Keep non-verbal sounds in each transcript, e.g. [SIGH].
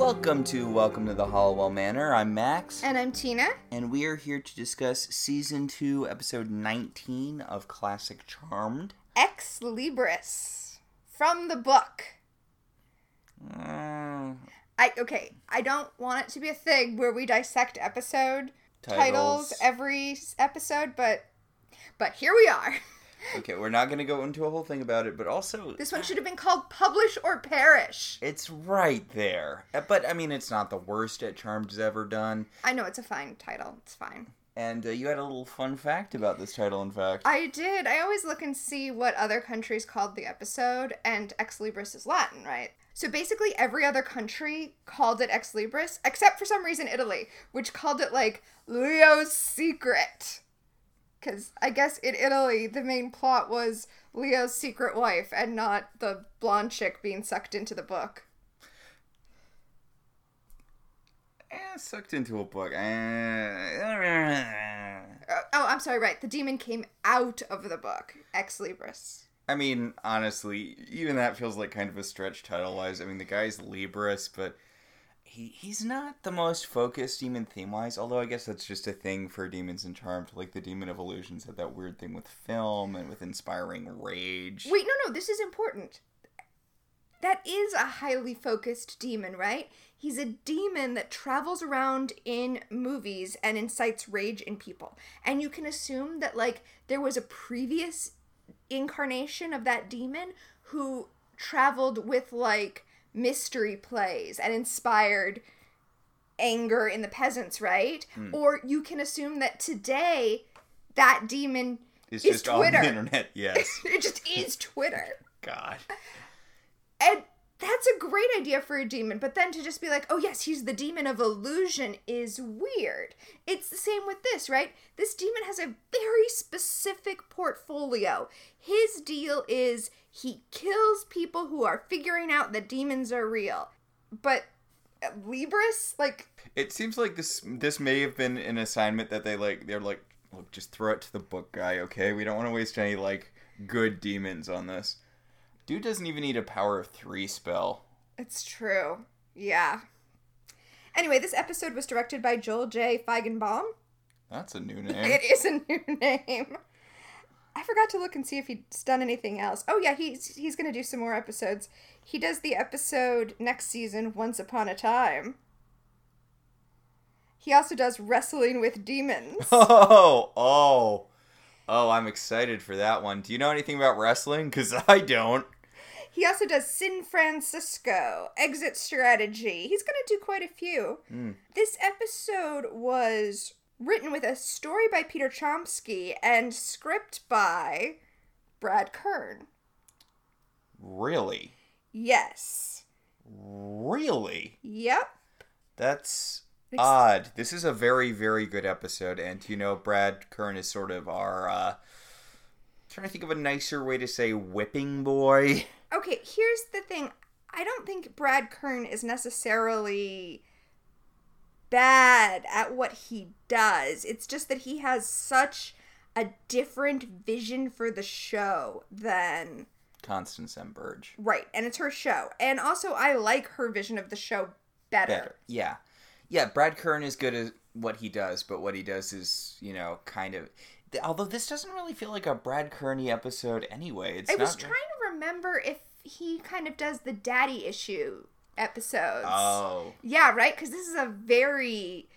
Welcome to Welcome to the Halliwell Manor. I'm Max, And I'm Tina. and we are here to discuss season two, episode 19 of Classic Charmed. Ex Libris. From the book. Uh, I okay, I don't want it to be a thing where we dissect episode titles, Titles. every episode, but but here we are. [LAUGHS] okay, we're not going to go into a whole thing about it, but also This one should have been called Publish or Perish. it's right there. Uh, But I mean, it's not the worst that Charmed has ever done. I know it's a fine title. It's fine. And uh, you had a little fun fact about this title, in fact. I did. I always look and see what other countries called the episode, and Ex Libris is Latin, right? So basically, every other country called it Ex Libris, except for some reason Italy, which called it like Leo's Secret. Because I guess in Italy, the main plot was Leo's secret wife and not the blonde chick being sucked into the book. Eh, sucked into a book. Eh. Uh, oh, I'm sorry, right. The demon came out of the book, Ex Libris. I mean, honestly, even that feels like kind of a stretch title wise. I mean, the guy's Libris, but he he's not the most focused demon theme wise. Although I guess that's just a thing for demons and charmed. Like the demon of illusions had that weird thing with film and with inspiring rage. Wait, no, no, this is important. That is a highly focused demon, right? He's a demon that travels around in movies and incites rage in people. And you can assume that, like, there was a previous incarnation of that demon who traveled with, like, mystery plays and inspired anger in the peasants, right? Hmm. Or you can assume that today that demon it's is just on the Twitter. internet. [LAUGHS] Yes. it just is Twitter. God. And that's a great idea for a demon, but then to just be like, oh yes, he's the demon of illusion is weird. It's the same with this, right? This demon has a very specific portfolio. His deal is he kills people who are figuring out that demons are real. But uh, Libris, like, It seems like this this may have been an assignment that they like. They're like, look, just throw it to the book guy, okay? We don't want to waste any like good demons on this. Dude doesn't even need a power of three spell. it's true. Yeah. Anyway, this episode was directed by Joel J. Feigenbaum. That's a new [LAUGHS] name. It is a new [LAUGHS] name. I forgot to look and see if he's done anything else. Oh yeah, he's he's gonna do some more episodes. He does the episode next season, Once Upon a Time. He also does Wrestling with Demons. [LAUGHS] Oh, oh, oh! I'm excited for that one. Do you know anything about wrestling? Cause I don't. He also does San Francisco, Exit Strategy. He's gonna do quite a few. Hmm. This episode was written with a story by Peter Chomsky and script by Brad Kern. Really, Yes. really. Yep. That's Ex- odd. This is a very, very good episode, and you know, Brad Kern is sort of our. uh Trying to think of a nicer way to say whipping boy. [LAUGHS] Okay, here's the thing. I don't think Brad Kern is necessarily bad at what he does. It's just that he has such a different vision for the show than Constance M. Burge. right, and it's her show. And also I like her vision of the show better. Better. Yeah. Yeah, Brad Kern is good at what he does, but what he does is, you know, kind of. Although this doesn't really feel like a Brad Kern episode anyway. It's I not. was trying to remember if he kind of does the daddy issue episodes. Oh. Yeah, right? Because this is a very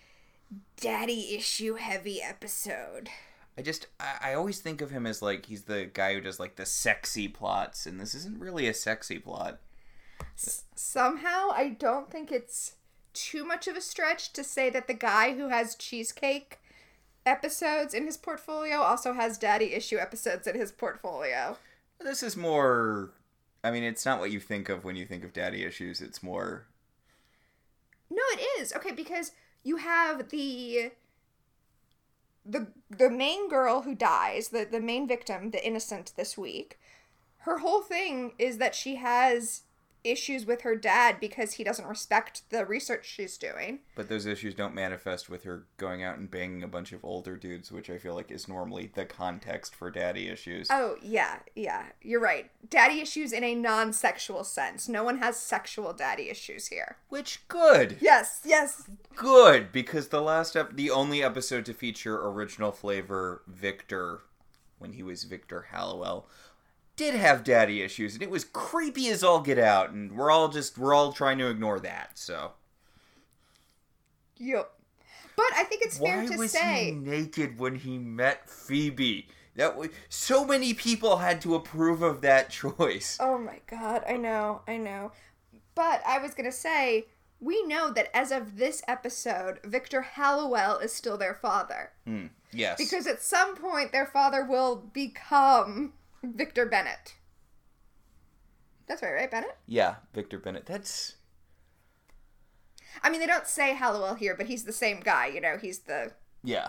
daddy issue heavy episode. I just I, I always think of him as like he's the guy who does like the sexy plots, and this isn't really a sexy plot. Somehow, I don't think it's too much of a stretch to say that the guy who has cheesecake episodes in his portfolio also has daddy issue episodes in his portfolio. This is more. I mean, it's not what you think of when you think of daddy issues. It's more. No, it is. Okay, because you have the the the main girl who dies, the the main victim, the innocent this week. Her whole thing is that she has issues with her dad because he doesn't respect the research she's doing. But those issues don't manifest with her going out and banging a bunch of older dudes, which I feel like is normally the context for daddy issues. Oh, yeah, yeah. You're right. Daddy issues in a non sexual sense. No one has sexual daddy issues here. Which good. Yes, yes. Good because the last ep- the only episode to feature original flavor Victor when he was Victor Halliwell did have daddy issues and it was creepy as all get out and we're all just we're all trying to ignore that. So Yep. But I think it's fair why to was say he naked when he met Phoebe? That was so many people had to approve of that [LAUGHS] choice. Oh my god, I know, I know. But I was gonna say, we know that as of this episode, Victor Halliwell is still their father. Hmm. Yes. Because at some point, their father will become Victor Bennett. That's right, right, Bennett? yeah, Victor Bennett. That's I mean, they don't say Halliwell here, but he's the same guy, you know, he's the. Yeah.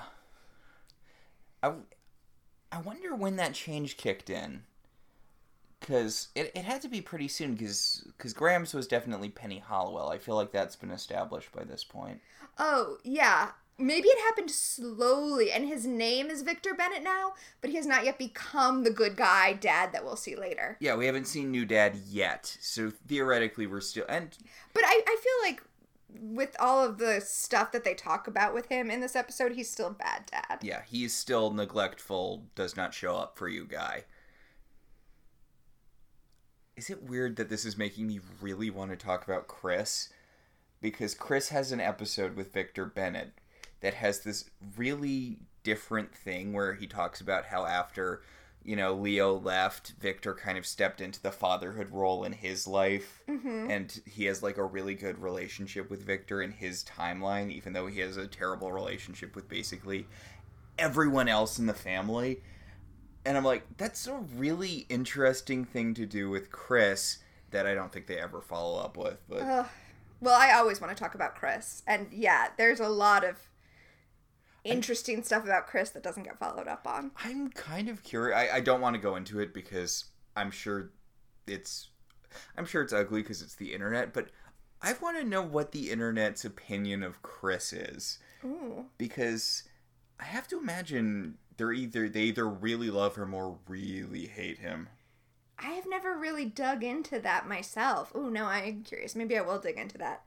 I, I wonder when that change kicked in. Because it, it had to be pretty soon, because Grams was definitely Penny Halliwell. I feel like that's been established by this point. Oh, yeah. Maybe it happened slowly, and his name is Victor Bennett now, but he has not yet become the good guy dad that we'll see later. Yeah, we haven't seen New Dad yet, so theoretically we're still. And But I, I feel like with all of the stuff that they talk about with him in this episode, he's still a bad dad. yeah, he's still neglectful, does not show up for you guy. Is it weird that this is making me really want to talk about Chris? Because Chris has an episode with Victor Bennett that has this really different thing where he talks about how after, you know, Leo left, Victor kind of stepped into the fatherhood role in his life. Mm-hmm. And he has like a really good relationship with Victor in his timeline, even though he has a terrible relationship with basically everyone else in the family. And I'm like, that's a really interesting thing to do with Chris that I don't think they ever follow up with. But. Well, I always want to talk about Chris. And yeah, there's a lot of interesting stuff about Chris that doesn't get followed up on. I'm kind of curious. I, I don't want to go into it because I'm sure it's I'm sure it's ugly because it's the internet, but I want to know what the internet's opinion of Chris is Ooh. because I have to imagine they're either they either really love him or really hate him. I have never really dug into that myself. Oh no, I'm curious. Maybe I will dig into that.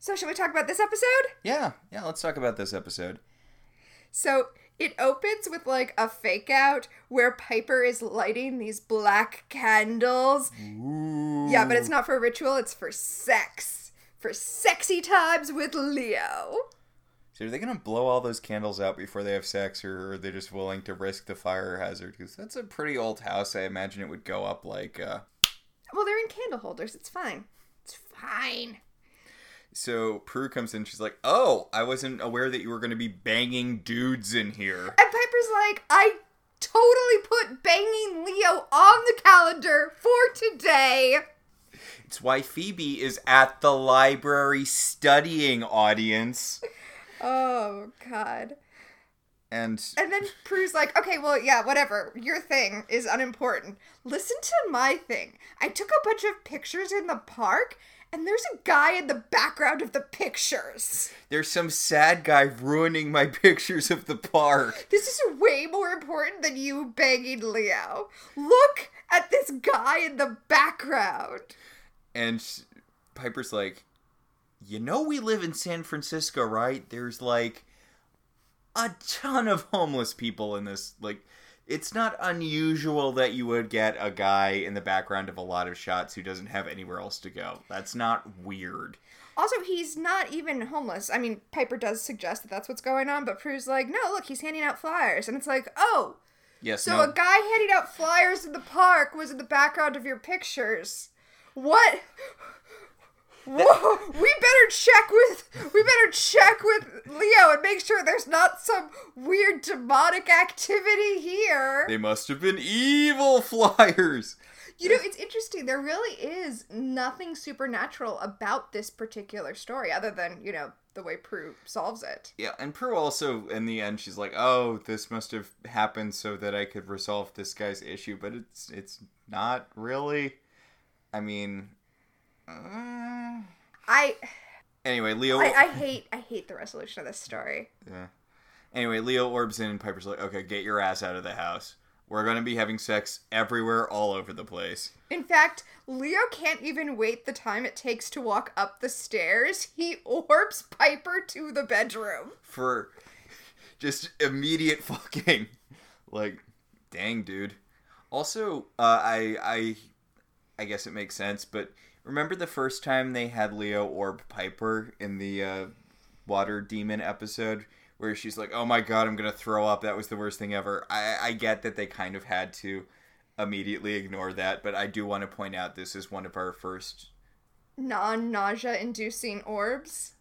So, should we talk about this episode? Yeah, yeah. Let's talk about this episode. So, it opens with like a fake out where Piper is lighting these black candles. Ooh. Yeah, but it's not for ritual, it's for sex. For sexy times with Leo. So are they gonna blow all those candles out before they have sex, or are they just willing to risk the fire hazard? Because that's a pretty old house. I imagine it would go up like. uh Well, they're in candle holders. It's fine. It's fine. So Prue comes in. She's like, "Oh, I wasn't aware that you were gonna be banging dudes in here." And Piper's like, I totally put banging Leo on the calendar for today. It's why Phoebe is at the library studying, audience. Oh, God. And And then Prue's like, okay, well, yeah, whatever. Your thing is unimportant. Listen to my thing. I took a bunch of pictures in the park, and there's a guy in the background of the pictures. there's some sad guy ruining my [LAUGHS] pictures of the park. This is way more important than you banging Leo. Look at this guy in the background. And Piper's like, you know, we live in San Francisco, right? There's like a ton of homeless people in this. Like, it's not unusual that you would get a guy in the background of a lot of shots who doesn't have anywhere else to go. That's not weird. Also, he's not even homeless. I mean, Piper does suggest that that's what's going on, but Prue's like, no, look, he's handing out flyers. And it's like, oh, Yes, so no. a guy handing out flyers in the park was in the background of your pictures. What? Whoa, we better check with we better check with Leo and make sure there's not some weird demonic activity here. they must have been evil [LAUGHS] flyers. You know, it's interesting. There really is nothing supernatural about this particular story other than, you know, the way Prue solves it. Yeah, and Prue also, in the end, she's like, "Oh, this must have happened so that I could resolve this guy's issue," but it's it's not really. I mean, Uh, I anyway, Leo. I, I hate I hate the resolution of this story. Yeah. Anyway, Leo orbs in, and Piper's like, "Okay, get your ass out of the house. We're gonna be having sex everywhere, all over the place." In fact, Leo can't even wait the time it takes to walk up the stairs. He orbs Piper to the bedroom. for just immediate [LAUGHS] fucking like dang dude also uh, i i i guess it makes sense but remember the first time they had leo orb piper in the uh, water demon episode? Where she's like oh my god i'm gonna throw up. That was the worst thing ever. I i get that they kind of had to immediately ignore that but i do want to point out this is one of our first Non nausea inducing orbs.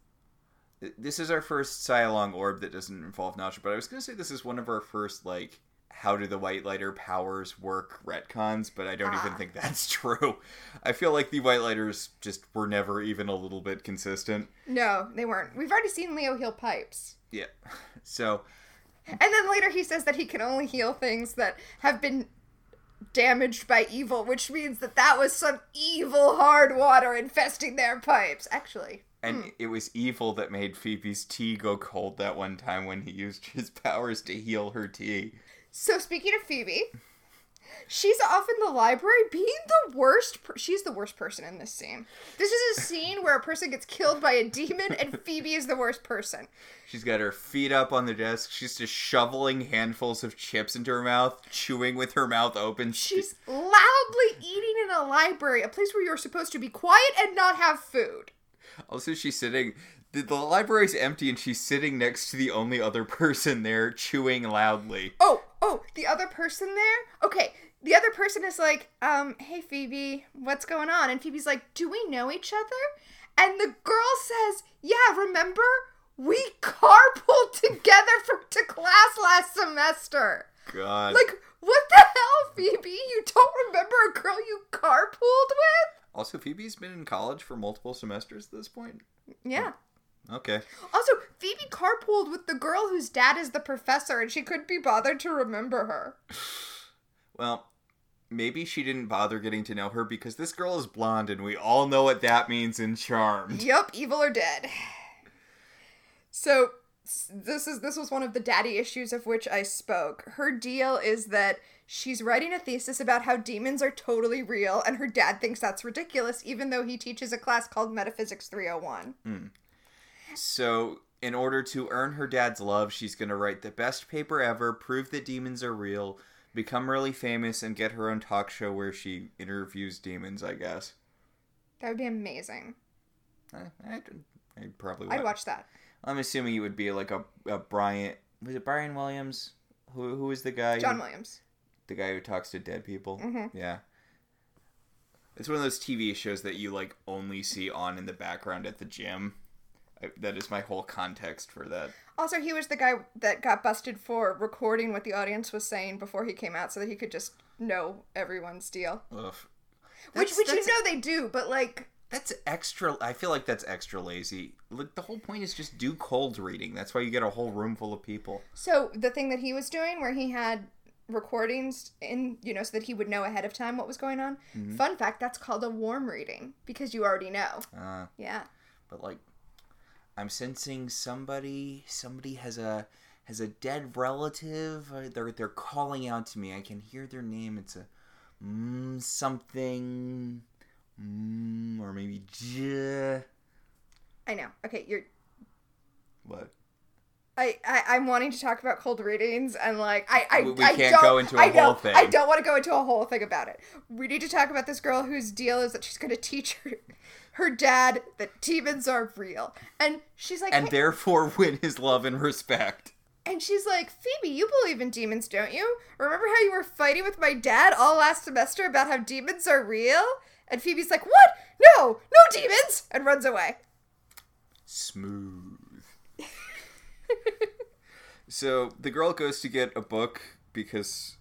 this is our first Cylong orb that doesn't involve nausea, but I was gonna say this is one of our first like how do the white lighter powers work retcons, but I don't even Ah. think that's [LAUGHS] true. I feel like the white lighters just were never even a little bit consistent. No, they weren't. We've already seen Leo heal pipes. Yeah. [LAUGHS] So And then later he says that he can only heal things that have been damaged by evil, which means that that was some evil hard water infesting their pipes. Actually, and it was evil that made Phoebe's tea go cold that one time when he used his powers to heal her tea. So speaking of Phoebe, she's off in the library being the worst. Per- she's the worst person in this scene. This is a scene where a person gets killed by a demon, and [LAUGHS] Phoebe is the worst person. She's got her feet up on the desk. She's just shoveling handfuls of chips into her mouth, chewing with her mouth open. She's loudly eating in a library, a place where you're supposed to be quiet and not have food. Also, she's sitting. The, the library's empty, and she's sitting next to the only other [LAUGHS] person there, chewing loudly. Oh, oh, the other person there? Okay, the other person is like, um, hey Phoebe, what's going on? And Phoebe's like, do we know each other? And the girl says, yeah, remember? We carpooled [LAUGHS] together for, to class last semester. God. Like, what the hell, Phoebe? You don't remember a girl you carpooled with? also, Phoebe's been in college for multiple semesters at this point. Yeah. Okay. Also, Phoebe carpooled with the girl whose dad is the professor, and she couldn't be bothered to remember her. [SIGHS] Well, maybe she didn't bother getting to know her because this girl is blonde, and we all know what that means in Charmed. Yep, evil or dead. So this is this was one of the daddy issues of which I spoke. Her deal is that she's writing a thesis about how demons are totally real and her dad thinks that's ridiculous even though he teaches a class called Metaphysics 301. Hmm. So, in order to earn her dad's love, she's going to write the best paper ever, prove that demons are real, become really famous, and get her own talk show where she interviews demons, I guess. That would be amazing. Eh, I'd, I'd probably I'd watch that. I'm assuming it would be like a, a Brian. Was it Brian Williams? Who who is the guy? John who, Williams. the guy who talks to dead people. Mhm. Yeah. It's one of those TV shows that you like only see on in the background at the gym. I, that is my whole context for that. Also, he was the guy that got busted for recording what the audience was saying before he came out so that he could just know everyone's deal. Ugh. Which That's- which you know they do, but like That's extra. I feel like that's extra lazy. Like the whole point is just do cold reading. That's why you get a whole room full of people. So the thing that he was doing, where he had recordings in, you know, so that he would know ahead of time what was going on. Fun fact: that's called a warm reading because you already know. Uh, Yeah. but like, I'm sensing somebody. Somebody has a has a dead relative. They're they're calling out to me. I can hear their name. It's a mm, something. Mm, or maybe J. I know. Okay, you're. What? I, I I'm wanting to talk about cold readings and like I I, We- we I can't don't, go into a I know, whole thing. I don't want to go into a whole thing about it. We need to talk about this girl whose deal is that she's going to teach her her dad that demons are real, and she's like, And "Hey," therefore win his love and respect. And she's like, Phoebe, you believe in demons, don't you? Remember how you were fighting with my dad all last semester about how demons are real? And Phoebe's like, What? No, no demons! And runs away. Smooth. [LAUGHS] so the girl goes to get a book because.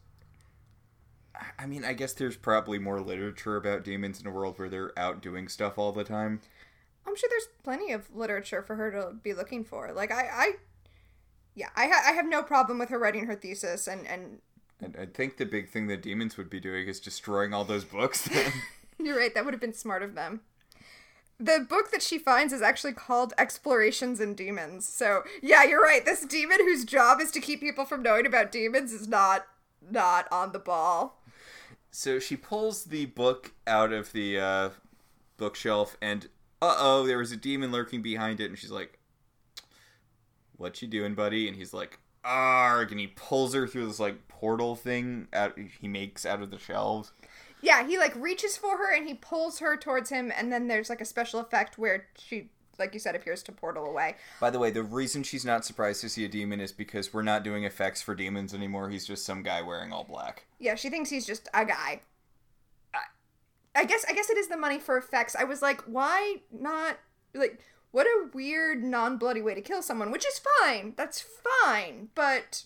I mean, I guess there's probably more literature about demons in a world where they're out doing stuff all the time. I'm sure there's plenty of literature for her to be looking for. Like, I, I yeah, I, ha- I have no problem with her writing her thesis and, and And I think the big thing that demons would be doing is destroying all those books [LAUGHS] you're right, that would have been smart of them. the book that she finds is actually called Explorations in Demons. So yeah, you're right. This demon whose job is to keep people from knowing about demons is not not on the ball. So she pulls the book out of the uh, bookshelf, and uh oh, there was a demon lurking behind it, and she's like, "What you doing, buddy?" And he's like, "Arg!" And he pulls her through this like portal thing out he makes out of the shelves. Yeah, he like reaches for her and he pulls her towards him, and then there's like a special effect where she, like you said, appears to portal away. By the way, the reason she's not surprised to see a demon is because we're not doing effects for demons anymore. He's just some guy wearing all black. Yeah, she thinks he's just a guy. I, I guess I guess it is the money for effects. I was like, why not like what a weird non-bloody way to kill someone, which is fine. That's fine, but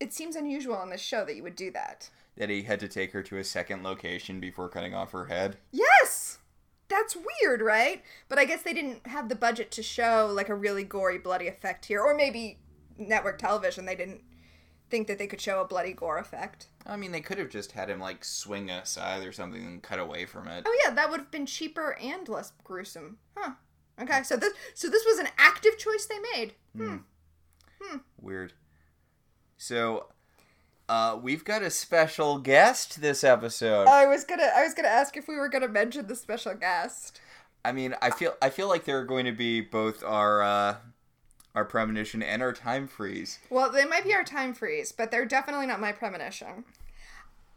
it seems unusual on this show that you would do that. That he had to take her to a second location before cutting off her head. Yes. That's weird, right? But I guess they didn't have the budget to show like a really gory bloody effect here or maybe network television they didn't think that they could show a bloody gore effect. I mean, they could have just had him like swing a scythe or something and cut away from it. Oh yeah, that would have been cheaper and less gruesome. Huh. Okay, so this so this was an active choice they made. Hmm. Weird. So, uh, we've got a special guest this episode. I was gonna I was gonna ask if we were gonna mention the special guest. I mean, I feel I feel like they're going to be both our uh, our premonition and our time freeze. Well, they might be our time freeze, but they're definitely not my premonition.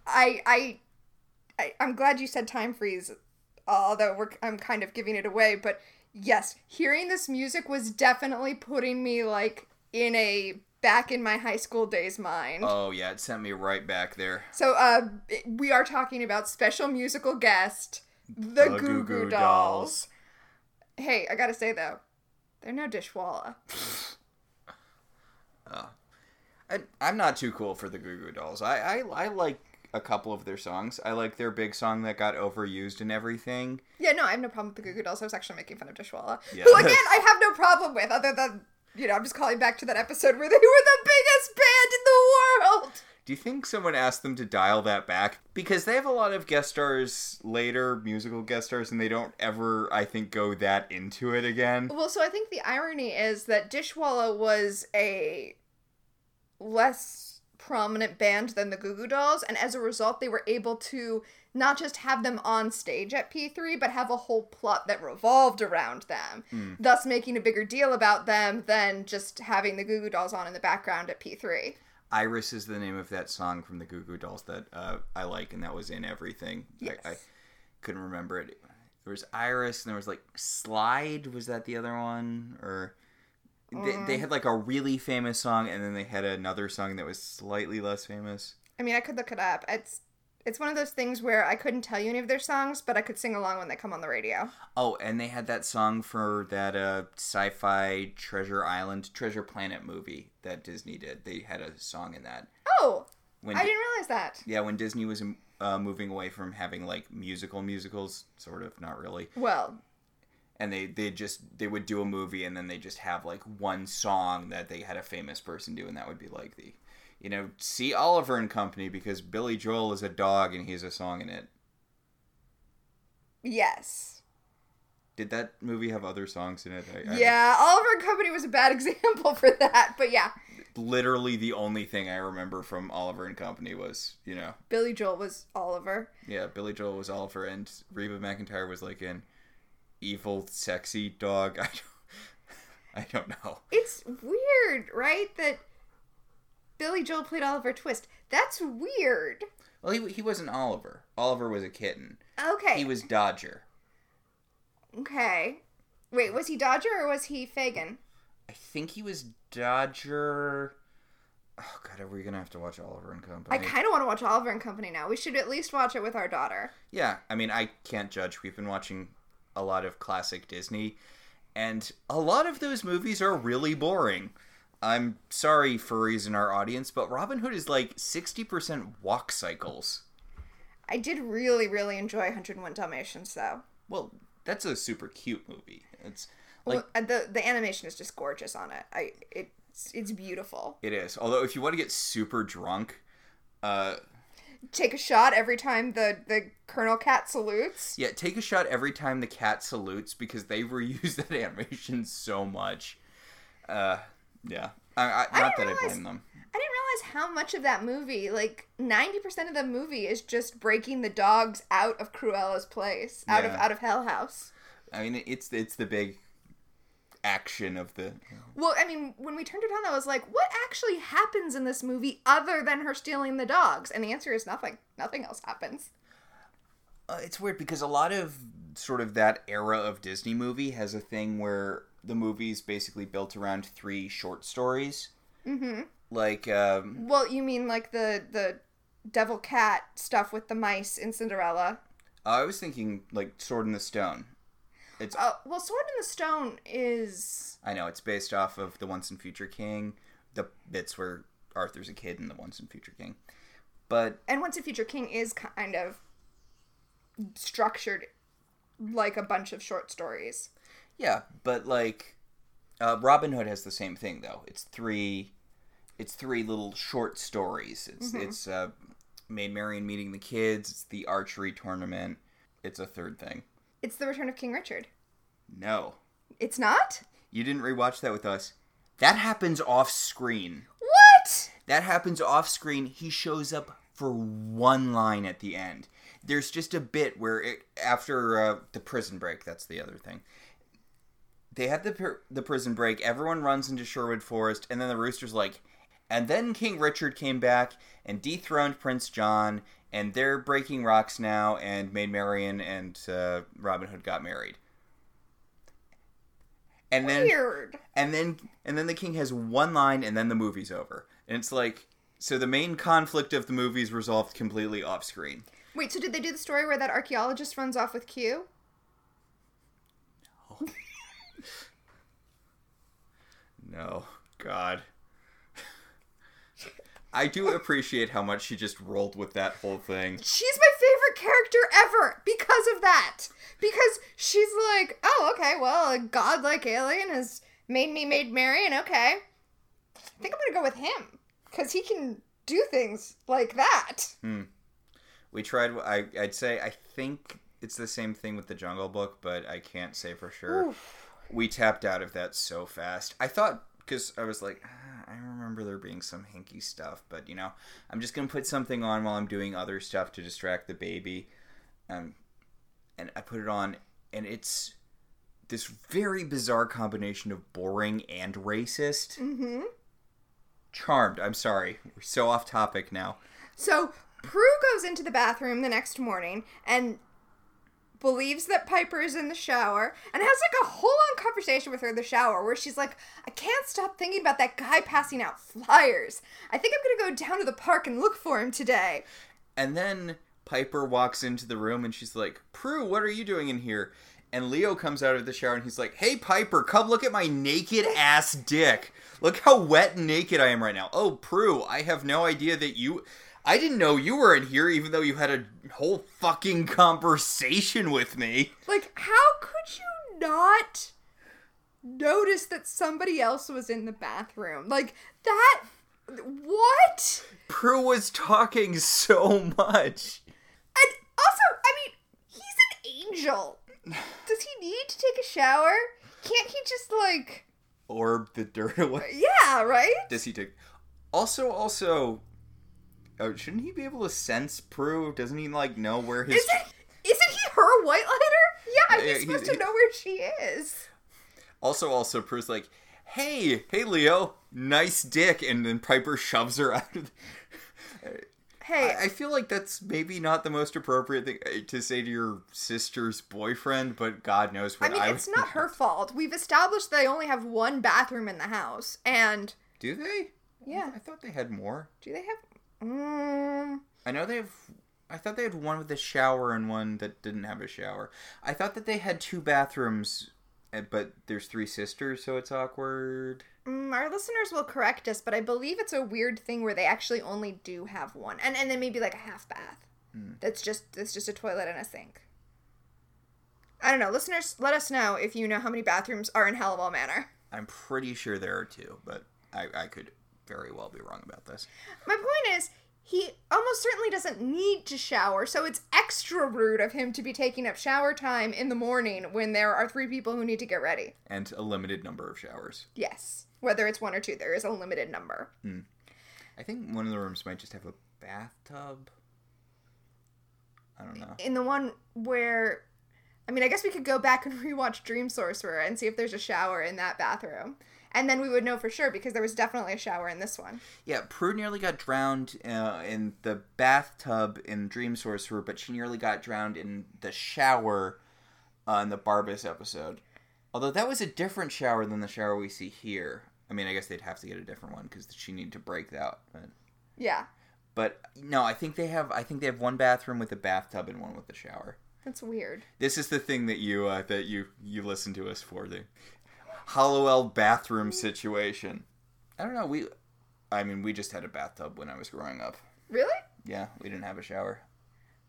I I, I I'm glad you said time freeze, although we're I'm kind of giving it away. But yes, hearing this music was definitely putting me like in a back in my high school days mind. Oh yeah, it sent me right back there. So uh, we are talking about special musical guest, the, The Goo Goo Goo Goo Dolls. Hey, I gotta say though, they're no dishwalla. [LAUGHS] I, I'm not too cool for the Goo Goo Dolls. I, I I like a couple of their songs. I like their big song that got overused and everything. Yeah, no, I have no problem with the Goo Goo Dolls. I was actually making fun of Dishwalla, Yeah. who again I have no problem with, other than you know I'm just calling back to that episode where they were the biggest band in the world. Do you think someone asked them to dial that back? Because they have a lot of guest stars later, musical guest stars, and they don't ever, I think, go that into it again. Well, so I think the irony is that Dishwalla was a less prominent band than the Goo Goo Dolls, and as a result, they were able to not just have them on stage at P3, but have a whole plot that revolved around them, thus making a bigger deal about them than just having the Goo Goo Dolls on in the background at P3. Iris is the name of that song from the Goo Goo Dolls that uh, I like, and that was in everything. Yes. I, I couldn't remember it. There was Iris, and there was like Slide. Was that the other one? Or they, they had like a really famous song, and then they had another song that was slightly less famous. I mean, I could look it up. It's it's one of those things where I couldn't tell you any of their songs, but I could sing along when they come on the radio. Oh, and they had that song for that uh, sci-fi Treasure Island, Treasure Planet movie that Disney did. They had a song in that. Oh, When I Di- didn't realize that. yeah, when Disney was uh, moving away from having like musical musicals, sort of, not really. Well, and they they just they would do a movie and then they just have like one song that they had a famous person do and that would be like the you know see Oliver and Company because Billy Joel is a dog and he has a song in it. yes. Did that movie have other songs in it? I, I- Yeah, Oliver and Company was a bad [LAUGHS] example for that, but yeah, literally the only thing I remember from Oliver and Company was you know Billy Joel was Oliver. yeah Billy Joel was Oliver and Reba McEntire was like an evil sexy dog. [LAUGHS] I don't I don't know. It's weird, right? That Billy Joel played Oliver Twist. That's weird. Well, he he wasn't Oliver. Oliver was a kitten. Okay. He was Dodger. Okay. Wait, was he Dodger or was he Fagin? I think he was Dodger. Oh God, are we gonna have to watch Oliver and Company? I kind of want to watch Oliver and Company now. We should at least watch it with our daughter. yeah, I mean, I can't judge. We've been watching a lot of classic Disney, and a lot of those movies are really boring. I'm sorry, furries in our audience, but Robin Hood is like sixty percent walk cycles. I did really, really enjoy 101 Dalmatians, though. Well, that's a super cute movie. It's like well, the the animation is just gorgeous on it. I it's it's beautiful. it is. Although, if you want to get super drunk, uh, take a shot every time the the Colonel Cat salutes. Yeah, take a shot every time the cat salutes because they [LAUGHS] reuse that animation so much. Uh, yeah, I, I, I not that didn't I realize- blame them. I didn't realize how much of that movie, like ninety percent of the movie, is just breaking the dogs out of Cruella's place, out of out of Hell House. I mean, it's it's the big action of the. Well, I mean, when we turned it on, I was like, what actually happens in this movie other than her stealing the dogs? And the answer is nothing. Nothing else happens. Uh, it's weird because a lot of sort of that era of Disney movie has a thing where the movie's basically built around three short stories. Mm-hmm. Like, um, Well, you mean like the the devil cat stuff with the mice in Cinderella? I was thinking like Sword in the Stone. It's Uh, well, Sword in the Stone is I know it's based off of the Once and Future King, the bits where Arthur's a kid in the Once and Future King. But and Once and Future King is kind of structured like a bunch of short stories. yeah, but like uh, Robin Hood has the same thing though. It's three, it's three little short stories. It's it's uh, Maid Marian meeting the kids. It's the archery tournament. It's a third thing. It's the Return of King Richard. No, It's not? you didn't rewatch that with us. That happens off screen. What? That happens off screen. He shows up for one line at the end. There's just a bit where it, after uh, the prison break, that's the other thing. They had the the prison break. Everyone runs into Sherwood Forest, and then the rooster's like, and then King Richard came back and dethroned Prince John, and they're breaking rocks now. And Maid Marian and uh, Robin Hood got married. And then Weird. and then and then the king has one line and then the movie's over and it's like so the main conflict of the movie is resolved completely off screen Wait, so did they do the story where that archaeologist runs off with Q? No. [LAUGHS] no god i do appreciate how much she just rolled with that whole thing She's my favorite character ever because of that. Because she's like, oh, okay, well, a godlike alien has made me Maid Marian. Okay, I think I'm gonna go with him because he can do things like that. we tried I, i'd say i think it's the same thing with the jungle book but i can't say for sure Oof. we tapped out of that so fast. I thought because I was like, "Ah, I remember there being some hinky stuff, but you know, I'm just gonna put something on while I'm doing other stuff to distract the baby, um, and I put it on, and it's this very bizarre combination of boring and racist. Mm-hmm. Charmed. I'm sorry, we're so off topic now. So Prue goes into the bathroom the next morning and believes that Piper is in the shower and has like a whole on conversation with her in the shower where she's like, I can't stop thinking about that guy passing out flyers. I think I'm gonna go down to the park and look for him today. And then Piper walks into the room and she's like, Prue, what are you doing in here? And Leo comes out of the shower and he's like, Hey, Piper, come look at my naked ass dick. Look how wet and naked I am right now. Oh, Prue, I have no idea that you. I didn't know you were in here, even though you had a whole fucking conversation with me. Like, how could you not notice that somebody else was in the bathroom? Like, that. What? Prue was talking so much. And also, I mean, he's an angel. Does he need to take a shower? Can't he just, like. Orb the dirt away. Yeah, right? Does he take. Also, also. Oh, shouldn't he be able to sense Prue? Doesn't he, like, know where his. Isn't, isn't he her white lighter? Yeah, he's supposed to know where she is. Also, also, Prue's like, "Hey, hey, Leo, nice dick," and then Piper shoves her [LAUGHS] out of. The... Hey, I, I feel like that's maybe not the most appropriate thing uh, to say to your sister's boyfriend, but God knows what I mean, I. it's not [LAUGHS] her fault. We've established they only have one bathroom in the house. And. Do they? Yeah. I thought they had more. Do they have. Mm, I know they have. I thought they had one with a shower and one that didn't have a shower. I thought that they had two bathrooms, uh, but there's three sisters, so it's awkward. mm, our listeners will correct us, but I believe it's a weird thing where they actually only do have one. And, and then maybe like a half bath. That's just that's just a toilet and a sink. I don't know. Listeners, let us know if you know how many bathrooms are in Halliwell Manor. I'm pretty sure there are two, but I, I could very well be wrong about this. My point is, he almost certainly doesn't need to shower, so it's extra rude of him to be taking up shower time in the morning when there are three people who need to get ready. And a limited number of showers. Yes. Whether it's one or two, there is a limited number. Hmm. I think one of the rooms might just have a bathtub. I don't know. In the one where, I mean, I guess we could go back and [LAUGHS] rewatch Dream Sorcerer and see if there's a shower in that bathroom. And then we would know for sure because there was definitely a shower in this one. Yeah, Prue nearly got drowned uh, in the bathtub in Dream Sorcerer, but she nearly got drowned in the shower uh, the Barbas episode. Although that was a different shower than the shower we see here. I mean, I guess they'd have to get a different one because she needed to break that. But, Yeah. but no, I think they have. I think they have one bathroom with a bathtub and one with a shower. That's weird. This is the thing that you uh, that you you listen to us for the Halliwell bathroom situation. I don't know. We, I mean, we just had a bathtub when I was growing up. Really? Yeah, we didn't have a shower.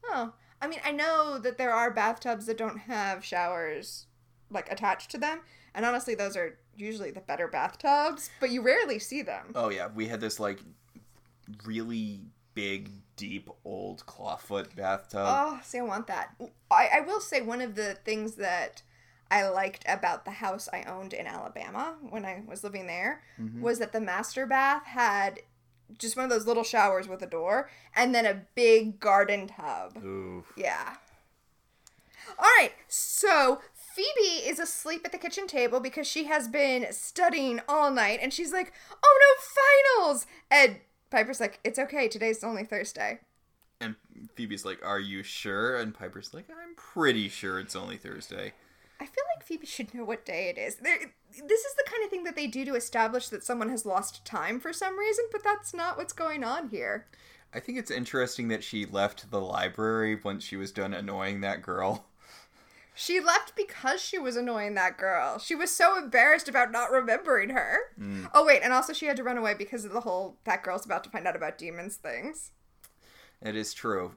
Oh. I mean, I know that there are bathtubs that don't have showers like attached to them, and honestly, those are usually the better bathtubs, but you rarely see them. Oh yeah, we had this like really big, deep, old clawfoot bathtub. Oh, see, I want that. I, I will say one of the things that I liked about the house I owned in Alabama when I was living there mm-hmm. was that the master bath had just one of those little showers with a door and then a big garden tub. Ooh. Yeah. All right, so Phoebe is asleep at the kitchen table because she has been studying all night and she's like, oh no, finals! And Piper's like, it's okay, today's only Thursday. And Phoebe's like, "Are you sure?" And Piper's like, "I'm pretty sure it's only Thursday." I feel like Phoebe should know what day it is. There, this is the kind of thing that they do to establish that someone has lost time for some reason, but that's not what's going on here. I think it's interesting that she left the library once she was done annoying that girl. She left because she was annoying that girl. She was so embarrassed about not remembering her. Mm. Oh wait, and also she had to run away because of the whole that girl's about to find out about demons things. It is true.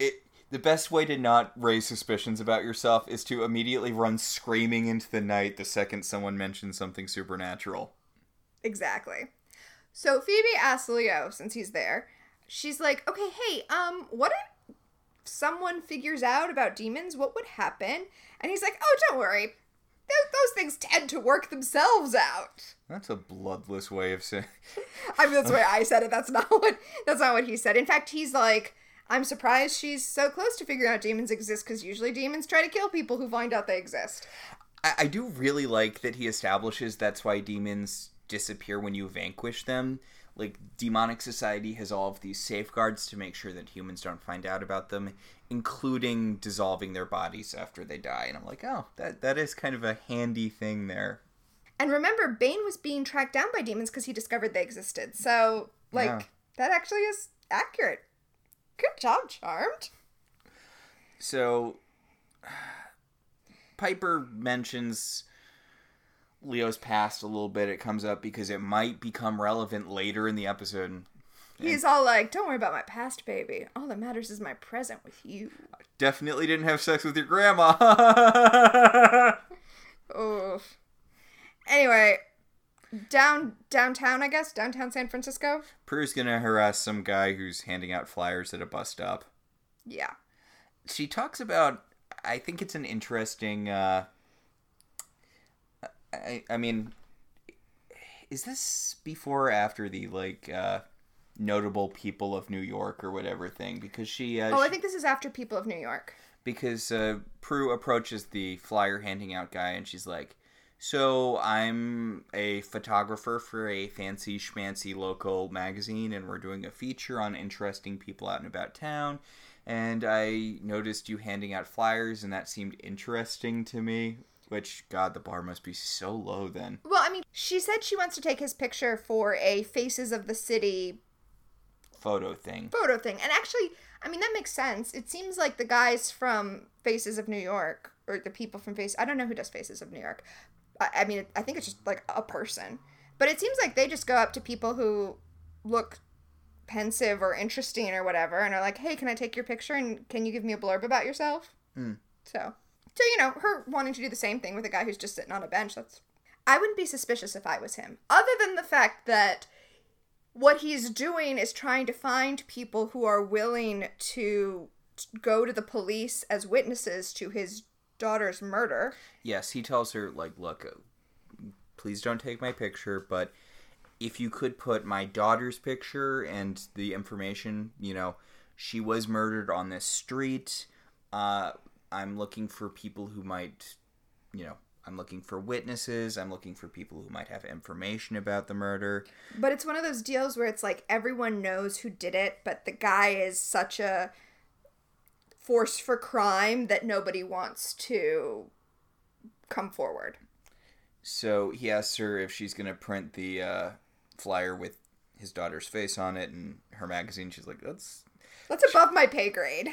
It the best way to not raise suspicions about yourself is to immediately run screaming into the night the second someone mentions something supernatural. Exactly. So Phoebe asks Leo, since he's there, she's like, okay, hey, um, what if someone figures out about demons? What would happen? And he's like, oh, don't worry. Th- those things tend to work themselves out. That's a bloodless way of saying. [LAUGHS] I mean, that's the way I said it. That's not what that's not what he said. In fact, he's like, I'm surprised she's so close to figuring out demons exist because usually demons try to kill people who find out they exist. I, I do really like that he establishes that's why demons disappear when you vanquish them. Like demonic society has all of these safeguards to make sure that humans don't find out about them, including dissolving their bodies after they die. And I'm like, oh, that that is kind of a handy thing there. And remember, Bane was being tracked down by demons because he discovered they existed. So, like, Yeah. that actually is accurate. Good job, Charmed. So Piper mentions Leo's past a little bit. It comes up because it might become relevant later in the episode. He's all like, "Don't worry about my past, baby. All that matters is my present with you." Definitely didn't have sex with your grandma. [LAUGHS] Oof. Anyway, down downtown, I guess downtown San Francisco. Prue's gonna harass some guy who's handing out flyers at a bus stop. Yeah. She talks about. I think it's an interesting. Uh, I, I mean, is this before or after the like uh, notable people of New York or whatever thing? Because she. Uh, Oh, I think this is after People of New York. because uh, Prue approaches the flyer handing out guy and she's like, "So I'm a photographer for a fancy schmancy local magazine, and we're doing a feature on interesting people out and about town. And I noticed you handing out flyers, and that seemed interesting to me. Which God, the bar must be so low then. Well, I mean, she said she wants to take his picture for a Faces of the City Photo thing. photo thing. And actually, I mean, that makes sense. It seems like the guys from Faces of New York, or the people from Face, I don't know who does Faces of New York. I, mean, I think it's just like a person. But it seems like they just go up to people who look pensive or interesting or whatever and are like, hey, can I take your picture and can you give me a blurb about yourself? Hmm. So, so, you know, her wanting to do the same thing with a guy who's just sitting on a bench, that's. I wouldn't be suspicious if I was him. Other than the fact that what he's doing is trying to find people who are willing to go to the police as witnesses to his daughter's murder. Yes, he tells her like, "Look, uh, please don't take my picture, but if you could put my daughter's picture and the information, you know, she was murdered on this street. Uh, I'm looking for people who might, you know, I'm looking for witnesses. I'm looking for people who might have information about the murder. But it's one of those deals where it's like everyone knows who did it, but the guy is such a force for crime that nobody wants to come forward. So he asks her if she's going to print the uh, flyer with his daughter's face on it and her magazine. She's like, "That's That's above my pay grade.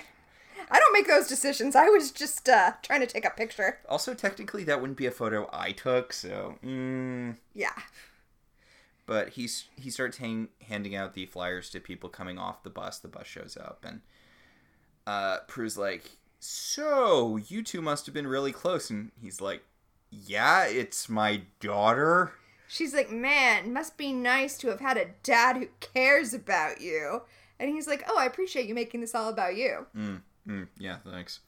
I don't make those decisions. I was just uh, trying to take a picture. also technically that wouldn't be a photo I took." So, mm. Yeah. but he's he starts hang, handing out the flyers to people coming off the bus. The bus shows up and uh, Prue's like, "So you two must have been really close," and he's like, "Yeah, it's my daughter." She's like, man, must be nice to have had a dad who cares about you. And he's like, oh, I appreciate you making this all about you. Mm, mm, yeah, thanks.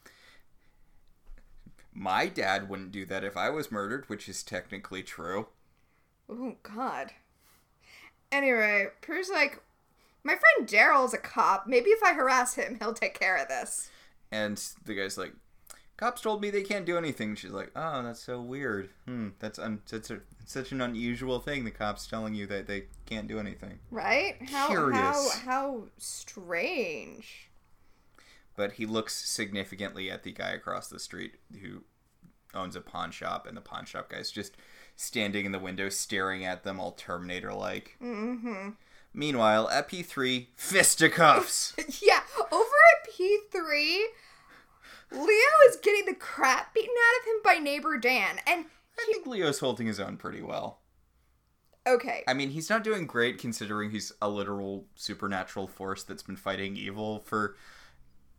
My dad wouldn't do that if I was murdered, which is technically true. Oh, God. Anyway, Prue's like, my friend Daryl's a cop. Maybe if I harass him, he'll take care of this. And the guy's like, "Cops told me they can't do anything." She's like, "Oh, that's so weird. Hmm, that's un- such a such an unusual thing. The cops telling you that they can't do anything." Right? How, how, Curious. how strange. But he looks significantly at the guy across the street who owns a pawn shop, and the pawn shop guy's just standing in the window staring at them, all Terminator like. Mm-hmm. Meanwhile, at P3, fisticuffs. [LAUGHS] Yeah, over at P3, Leo is getting the crap beaten out of him by neighbor Dan. And, I think Leo's holding his own pretty well. okay, I mean, he's not doing great considering he's a literal supernatural force that's been fighting evil for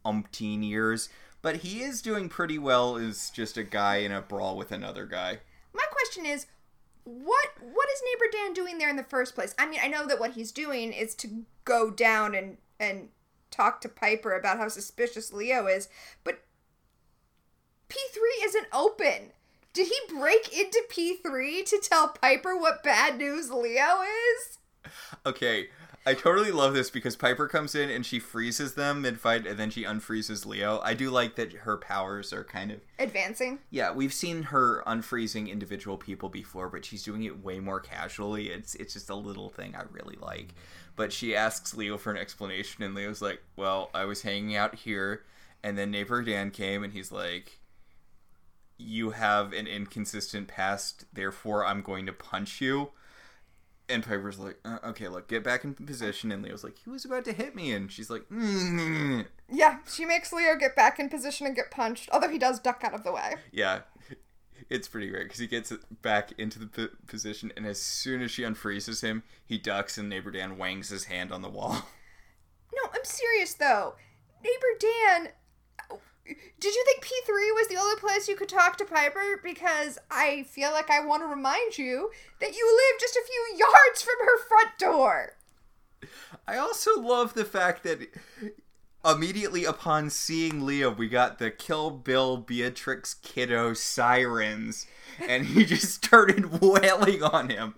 umpteen years. But he is doing pretty well as just a guy in a brawl with another guy. my question is, what what is neighbor Dan doing there in the first place? I mean, I know that what he's doing is to go down and and talk to Piper about how suspicious Leo is, but P3 isn't open. Did he break into P3 to tell Piper what bad news Leo is? Okay, I totally love this because Piper comes in and she freezes them mid fight and then she unfreezes Leo. I do like that her powers are kind of. Advancing. Yeah, we've seen her unfreezing individual people before, but she's doing it way more casually. It's it's just a little thing I really like. But she asks Leo for an explanation, and Leo's like, "Well, I was hanging out here, and then neighbor Dan came, and he's like." You have an inconsistent past, therefore I'm going to punch you. And Piper's like, uh, okay, look, get back in position. And Leo's like, he was about to hit me. And she's like, mm Yeah, she makes Leo get back in position and get punched, although he does duck out of the way. Yeah, it's pretty great because he gets back into the p- position, and as soon as she unfreezes him, he ducks, and neighbor Dan wangs his hand on the wall. No, I'm serious though. Neighbor Dan, did you think P3 was the only place you could talk to Piper? Because I feel like I want to remind you that you live just a few yards from her front door. I also love the fact that immediately upon seeing Leo, we got the Kill Bill Beatrix Kiddo sirens, and he [LAUGHS] just started wailing on him.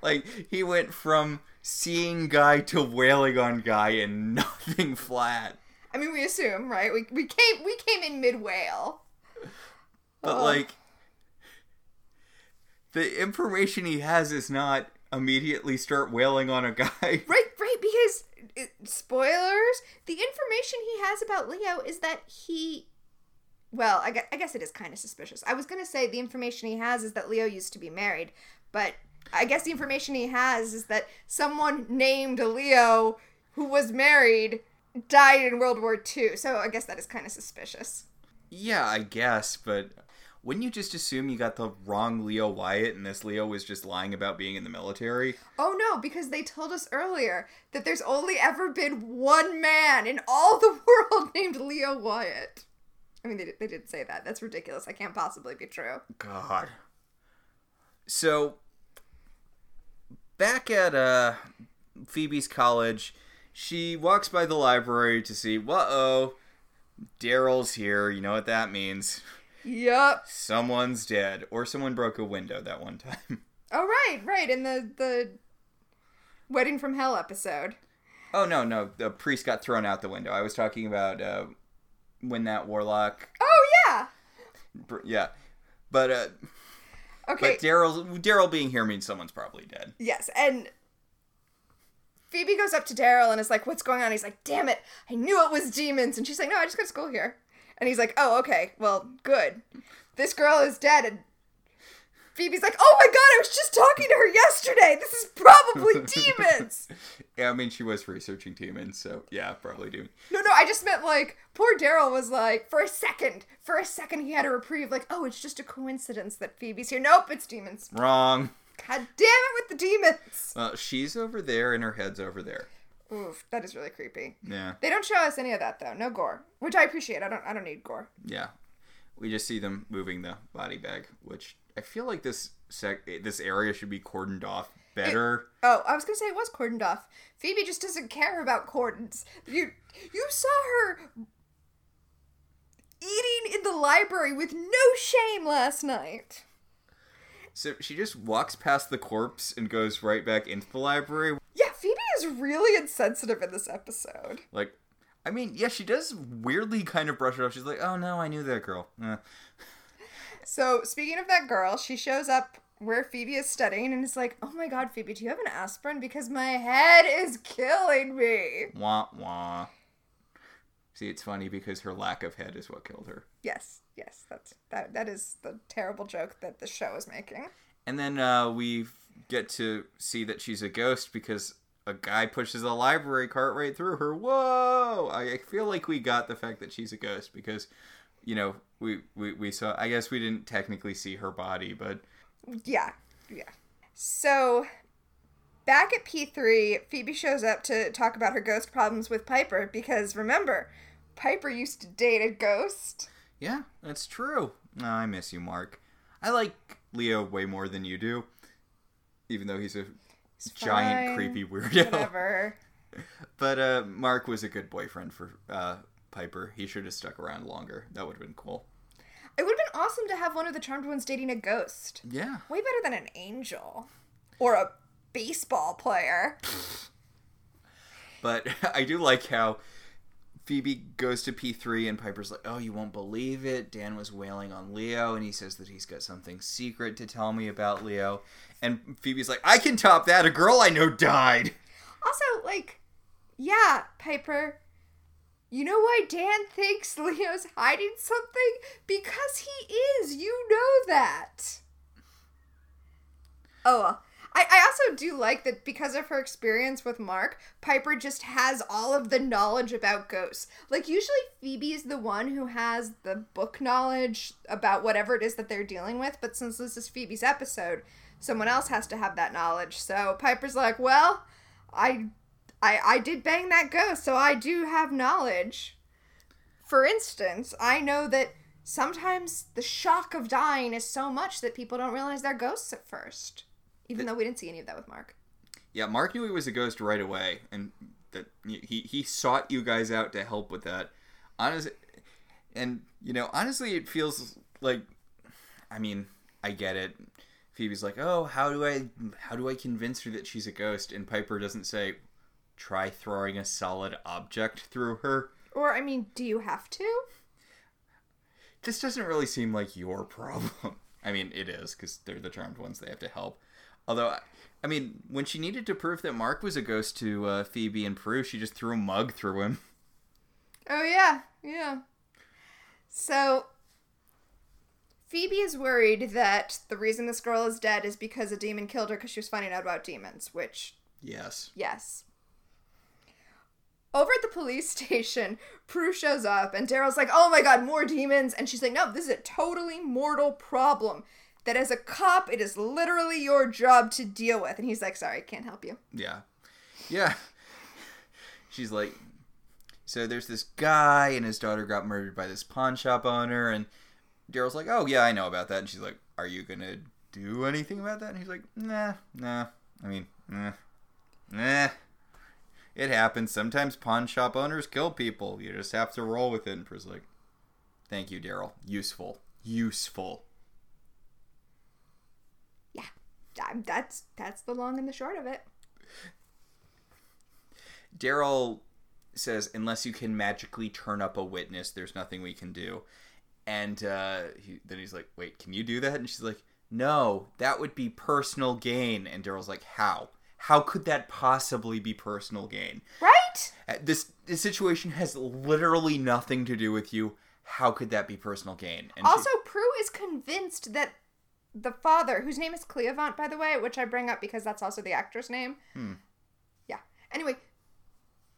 Like, he went from seeing guy to wailing on guy and [LAUGHS] nothing flat. I mean, we assume, right? We, we came we came in mid wail. But Oh. like the information he has is not immediately start wailing on a guy. [LAUGHS] Right, right, because uh, spoilers, the information he has about Leo is that he well, I guess, I guess it is kind of suspicious. I was going to say the information he has is that Leo used to be married, but I guess the information he has is that someone named Leo who was married died in World War II. So I guess that is kind of suspicious. Yeah, I guess, but wouldn't you just assume you got the wrong Leo Wyatt and this Leo was just lying about being in the military? Oh no, because they told us earlier that there's only ever been one man in all the [LAUGHS] world named Leo Wyatt. I mean, they they did say that. That's ridiculous. I can't possibly be true. God. So back at uh Phoebe's college. She walks by the library to see, whoa, oh, Daryl's here. You know what that means. Yep. Someone's dead. Or someone broke a window that one time. [LAUGHS] Oh right, right. In the the Wedding from Hell episode. Oh, no, no. The priest got thrown out the window. I was talking about uh, when that warlock. Oh yeah. Yeah. But, uh, Okay. but Daryl Daryl being here means someone's probably dead. Yes, and Phoebe goes up to Daryl and is like, "What's going on?" He's like, "Damn it! I knew it was demons." And she's like, "No, I just go to school here." And he's like, "Oh, okay. Well, good. This girl is dead." And Phoebe's like, "Oh my god! I was just talking to her yesterday. This is probably [LAUGHS] demons." Yeah, I mean, she was researching demons, so yeah, probably demons. No, no, I just meant like poor Daryl was like, for a second, for a second, he had a reprieve. Like, oh, it's just a coincidence that Phoebe's here. Nope, it's demons. Wrong. God damn it with the demons. Well, she's over there and her head's over there. Oof, that is really creepy. Yeah, They don't show us any of that though. No gore, which I appreciate. I don't. I don't need gore. yeah. We just see them moving the body bag, which I feel like this sec- this area should be cordoned off better. Oh, I was gonna say it was cordoned off. Phoebe just doesn't care about cordons. You you saw her eating in the library with no shame last night. So she just walks past the corpse and goes right back into the library. Yeah, Phoebe is really insensitive in this episode. Like, I mean, yeah, she does weirdly kind of brush it off. She's like, "Oh no, I knew that girl." Eh. So speaking of that girl, she shows up where Phoebe is studying and is like, "Oh my God, Phoebe, do you have an aspirin? Because my head is killing me." Wah wah. See, it's funny because her lack of head is what killed her. Yes, yes, that's that. That is the terrible joke that the show is making. And then uh, we get to see that she's a ghost because a guy pushes a library cart right through her. Whoa! I I feel like we got the fact that she's a ghost because, you know, we, we, we saw. I guess we didn't technically see her body, but Yeah, yeah. So, back at P3, Phoebe shows up to talk about her ghost problems with Piper because remember, Piper used to date a ghost. yeah, that's true. Oh, I miss you, Mark. I like Leo way more than you do, even though he's a giant fine, creepy weirdo. [LAUGHS] Whatever. But uh, Mark was a good boyfriend for uh, Piper. He should have stuck around longer. That would have been cool. It would have been awesome to have one of the charmed ones dating a ghost. Yeah. Way better than an angel or a baseball player. But [LAUGHS] I do like how Phoebe goes to P3 and Piper's like, oh, you won't believe it. Dan was wailing on Leo and he says that he's got something secret to tell me about Leo. And Phoebe's like, I can top that. A girl I know died. Also, like, yeah, Piper. You know why Dan thinks [LAUGHS] Leo's hiding something? Because he is. You know that. Oh, well. I, I also do like that because of her experience with Mark, Piper just has all of the knowledge about ghosts. Like, usually Phoebe is the one who has the book knowledge about whatever it is that they're dealing with, but since this is Phoebe's episode, someone else has to have that knowledge. So Piper's like, well, I I I did bang that ghost, so I do have knowledge. For instance, I know that sometimes the shock of dying is so much that people don't realize they're ghosts at first. Even though we didn't see any of that with Mark. Yeah, Mark knew he was a ghost right away, and that he he sought you guys out to help with that. Honestly, and you know, honestly, it feels like, I mean, I get it. Phoebe's like, oh, how do I how do I convince her that she's a ghost? And Piper doesn't say, try throwing a solid object through her. Or I mean, do you have to? This doesn't really seem like your [LAUGHS] problem. I mean, it is because they're the charmed ones; they have to help. Although, I- I mean, when she needed to prove that Mark was a ghost to uh, Phoebe and Prue, she just threw a mug through him. Oh yeah, yeah. So Phoebe is worried that the reason this girl is dead is because a demon killed her because she was finding out about demons, which Yes. Yes. Over at the police [LAUGHS] station, Prue shows up and Daryl's like, oh my god, more demons. And she's like, no, this is a totally mortal problem that as a cop, it is literally your job to deal with. And he's like, sorry, I can't help you. Yeah. Yeah. She's like, so there's this guy and his daughter got murdered by this pawn shop owner, and Daryl's like, oh yeah, I know about that. And she's like, are you gonna do anything about that? And he's like, nah, nah. I mean, nah, nah. it happens. Sometimes pawn shop owners kill people. You just have to roll with it. And Prue's like, thank you, Daryl. Useful. Useful. Yeah, that- that's that's the long and the short of it. Daryl says, unless you can magically turn up a witness, there's nothing we can do. And uh, he, then he's like, wait, can you do that? And she's like, no, that would be personal gain. And Daryl's like, how? How could that possibly be personal gain? Right? Uh, This this situation has literally nothing to do with you. How could that be personal gain? And she- Also, Prue is convinced that the father, whose name is Cleavant, by the way, which I bring up because that's also the actor's name. Hmm. Yeah. Anyway,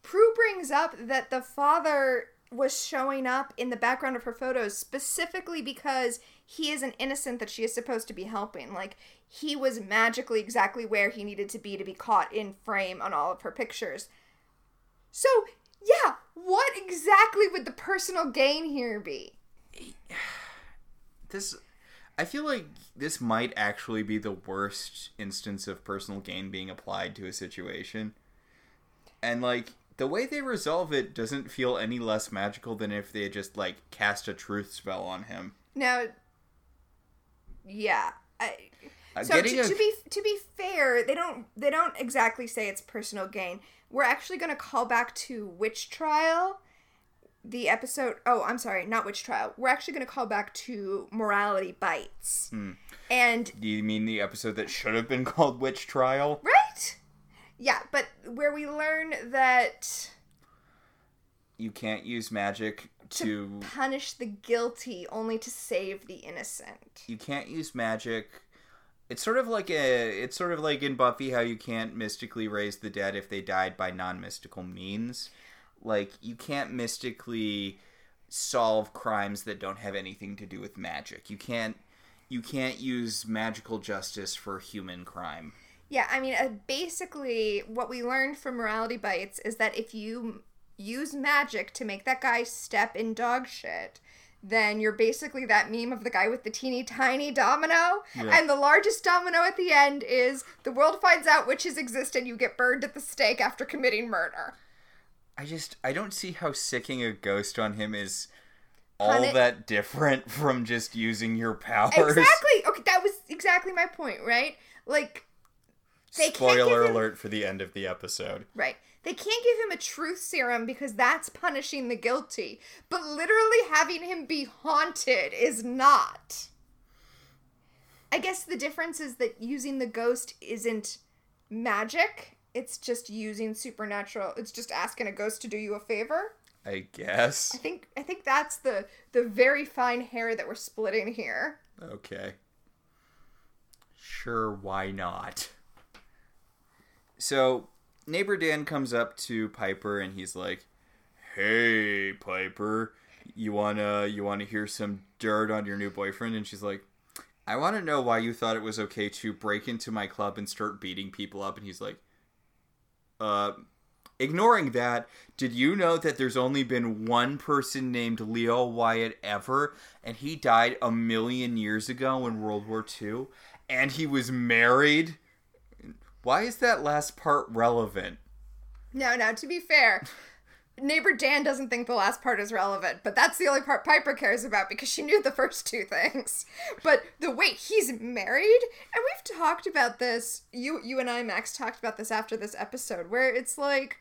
Prue brings up that the father was showing up in the background of her photos specifically because he is an innocent that she is supposed to be helping. Like, he was magically exactly where he needed to be to be caught in frame on all of her pictures. So, yeah, what exactly would the personal gain here be? [SIGHS] this I feel like this might actually be the worst instance of personal gain being applied to a situation. And like the way they resolve it doesn't feel any less magical than if they just like cast a truth spell on him. Now, yeah. I, Uh, so to, a- to be to be fair, they don't they don't exactly say it's personal gain. We're actually going to call back to Witch Trial, the episode. Oh, I'm sorry, not Witch Trial. We're actually going to call back to Morality Bites, Hmm. and Do you mean the episode that should have been [LAUGHS] called Witch Trial? right, yeah, but where we learn that You can't use magic to punish the guilty only to save the innocent. you can't use magic it's sort of like a it's sort of like in buffy how you can't mystically raise the dead if they died by non-mystical means like you can't mystically solve crimes that don't have anything to do with magic you can't you can't use magical justice for human crime Yeah, I mean, uh, basically, what we learned from Morality Bites is that if you use magic to make that guy step in dog shit, then you're basically that meme of the guy with the teeny tiny domino. Yeah. And the largest domino at the end is the world finds out witches exist and you get burned at the stake after committing murder. I just i don't see how sicking a ghost on him is all Pun it- that different [LAUGHS] from just using your powers Exactly. Okay, that was exactly my point, right? Like, they spoiler him- alert for the end of the episode Right. They can't give him a truth serum because that's punishing the guilty. But literally having him be haunted is not. I guess the difference is that using the ghost isn't magic. It's just using supernatural. It's just asking a ghost to do you a favor. i guess I think I think that's the the very fine hair that we're splitting here. Okay. Sure, why not? So, neighbor Dan comes up to Piper and he's like, "Hey, Piper, you wanna you wanna hear some dirt on your new boyfriend?" And she's like, "I want to know why you thought it was okay to break into my club and start beating people up." And he's like, "Uh." Ignoring that, did you know that there's only been one person named Leo Wyatt ever, and he died a million years ago in World War II, and he was married? Why is that last part relevant? No, no, to be fair, neighbor Dan doesn't think the last part is relevant, but that's the only part Piper cares about because she knew the first two things. But the wait, he's married? And we've talked about this. You you and I Max talked about this after this episode where it's like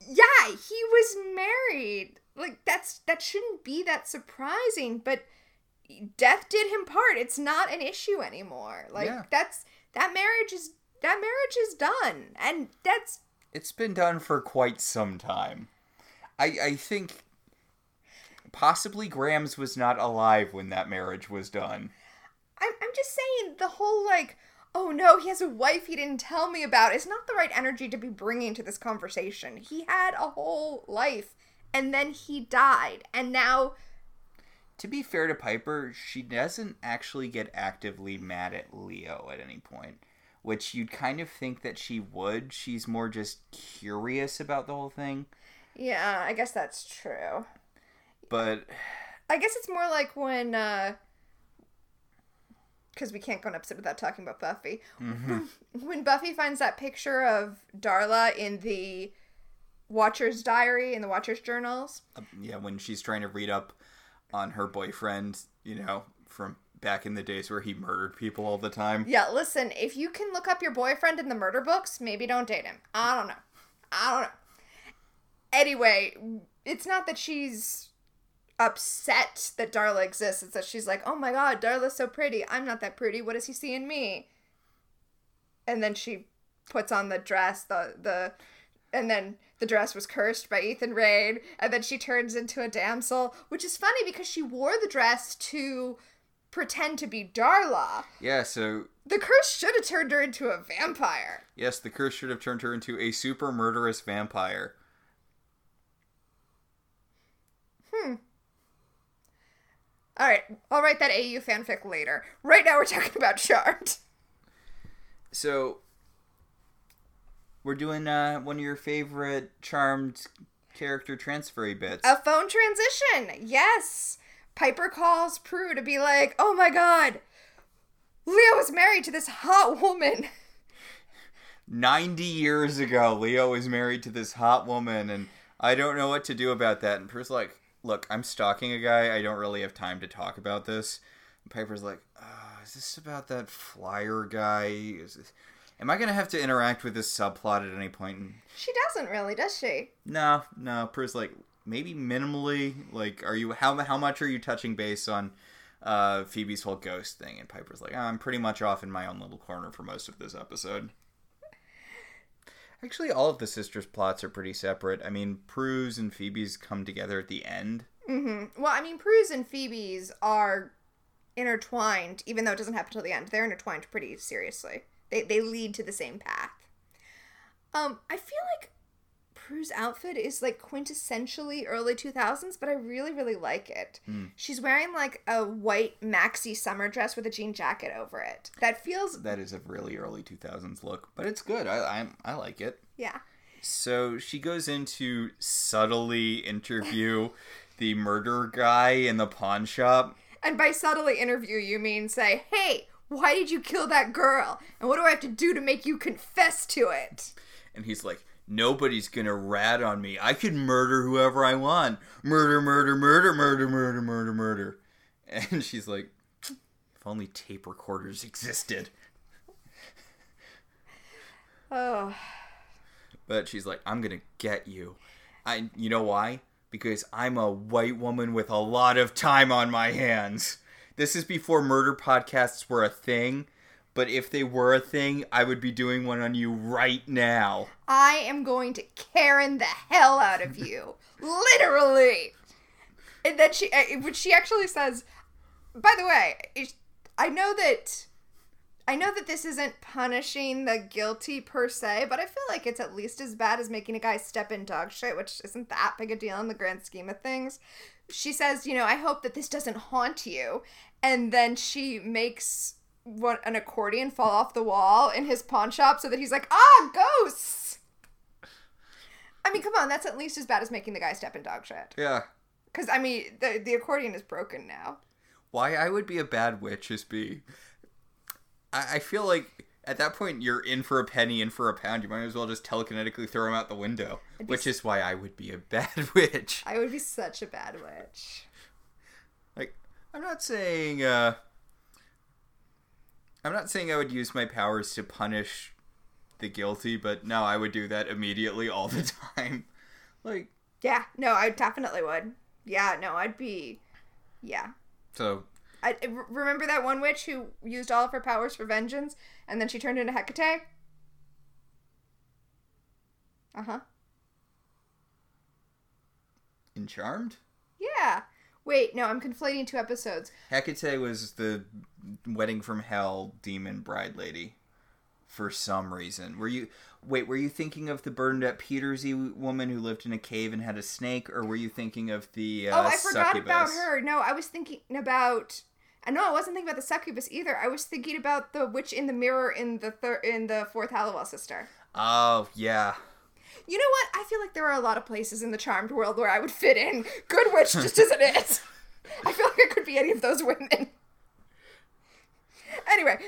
yeah, he was married. Like that's that shouldn't be that surprising, but death did him part. It's not an issue anymore. Like Yeah. that's that marriage is that marriage is done. And that's It's been done for quite some time. I, I think possibly Grams was not alive when that marriage was done. I'm, I'm just saying the whole like oh no he has a wife he didn't tell me about is not the right energy to be bringing to this conversation he had a whole life and then he died and now To be fair to Piper, she doesn't actually get actively mad at Leo at any point, which you'd kind of think that she would. She's more just curious about the whole thing. yeah i guess that's true But i guess it's more like when uh because we can't go an episode without talking about Buffy. When Buffy finds that picture of Darla in the Watcher's diary, in the Watcher's journals, Yeah, when she's trying to read up on her boyfriend, you know, from back in the days where he murdered people all the time. yeah, listen, if you can look up your boyfriend in the murder books, maybe don't date him. I don't know. I don't know. Anyway, it's not that she's upset that Darla exists. It's that she's like, oh my god, Darla's so pretty. I'm not that pretty. What does he see in me? And then she puts on the dress, the the, and then the dress was cursed by Ethan Rayne, and then she turns into a damsel, which is funny because she wore the dress to pretend to be Darla. Yeah, so The curse should have turned her into a vampire. yes, the curse should have turned her into a super murderous vampire. Hmm. All right, I'll write that AU fanfic later. Right now, we're talking about Charmed. So we're doing uh, one of your favorite charmed character transfery bits. A phone transition. Yes. Piper calls Prue to be like, "Oh my god. Leo was married to this hot woman." 90 years ago, Leo was married to this hot woman, and I don't know what to do about that. And Prue's like, Look, I'm stalking a guy. I don't really have time to talk about this. And Piper's like, uh, Is this about that flyer guy? Is this... Am I going to have to interact with this subplot at any point? And She doesn't really, does she? no, no. Prue's like, maybe minimally. Like, are you, how, how much are you touching base on uh, Phoebe's whole ghost thing? And Piper's like, I'm pretty much off in my own little corner for most of this episode. Actually, all of the sisters' plots are pretty separate. I mean, Prue's and Phoebe's come together at the end. Mm-hmm. Well, I mean, Prue's and Phoebe's are intertwined, even though it doesn't happen till the end. They're intertwined pretty seriously. They they lead to the same path. Um, I feel like Prue's outfit is like quintessentially early 2000s, but I really really like it. Hmm. She's wearing like a white maxi summer dress with a jean jacket over it. That feels That is a really early 2000s look, but it's good. I, I, I like it. yeah. So she goes in to subtly interview [LAUGHS] the murder guy in the pawn shop. And by subtly interview, you mean say, "Hey, why did you kill that girl? And what do I have to do to make you confess to it?" And he's like, Nobody's gonna rat on me. I can murder whoever I want. Murder, murder, murder, murder, murder, murder, murder. [LAUGHS] And she's like, If only tape recorders existed. Oh, But she's like, I'm gonna get you. I you know why? Because I'm a white woman with a lot of time on my hands. This is before murder podcasts were a thing, but if they were a thing, I would be doing one on you right now. I am going to Karen the hell out of you, literally. And then she, uh, which she actually says, by the way, I know that. I know that this isn't punishing the guilty per se, but I feel like it's at least as bad as making a guy step in dog shit, which isn't that big a deal in the grand scheme of things. She says, you know, I hope that this doesn't haunt you. And then she makes one, an accordion fall off the wall in his pawn shop so that he's like, ah, ghosts! I mean, come on, that's at least as bad as making the guy step in dog shit. Yeah. Because, I mean, the, the accordion is broken now. Why I would be a bad witch is be. I, I feel like at that point you're in for a penny, in for a pound. You might as well just telekinetically throw him out the window. Which is why I would be a [LAUGHS] bad witch. I would be such a bad witch. Like, I'm not saying, uh. I'm not saying I would use my powers to punish the guilty, but no, I would do that immediately all the [LAUGHS] time. Like, Yeah, no, I definitely would. Yeah, no, I'd be. Yeah. so, I remember that one witch who used all of her powers for vengeance, and then she turned into Hecate. Uh huh. in Charmed? Yeah. Wait, no, I'm conflating two episodes. Hecate was the wedding from hell demon bride lady for some reason. Were you wait, were you thinking of the burned up Petersy woman who lived in a cave and had a snake or were you thinking of the uh, oh, I forgot succubus? about her. No, I was thinking about. I know I wasn't thinking about the succubus either. I was thinking about the witch in the mirror in the third in the fourth Halliwell sister. Oh, yeah. You know what? I feel like there are a lot of places in the charmed world where I would fit in. Good witch just isn't it. [LAUGHS] I feel like I could be any of those women. Anyway,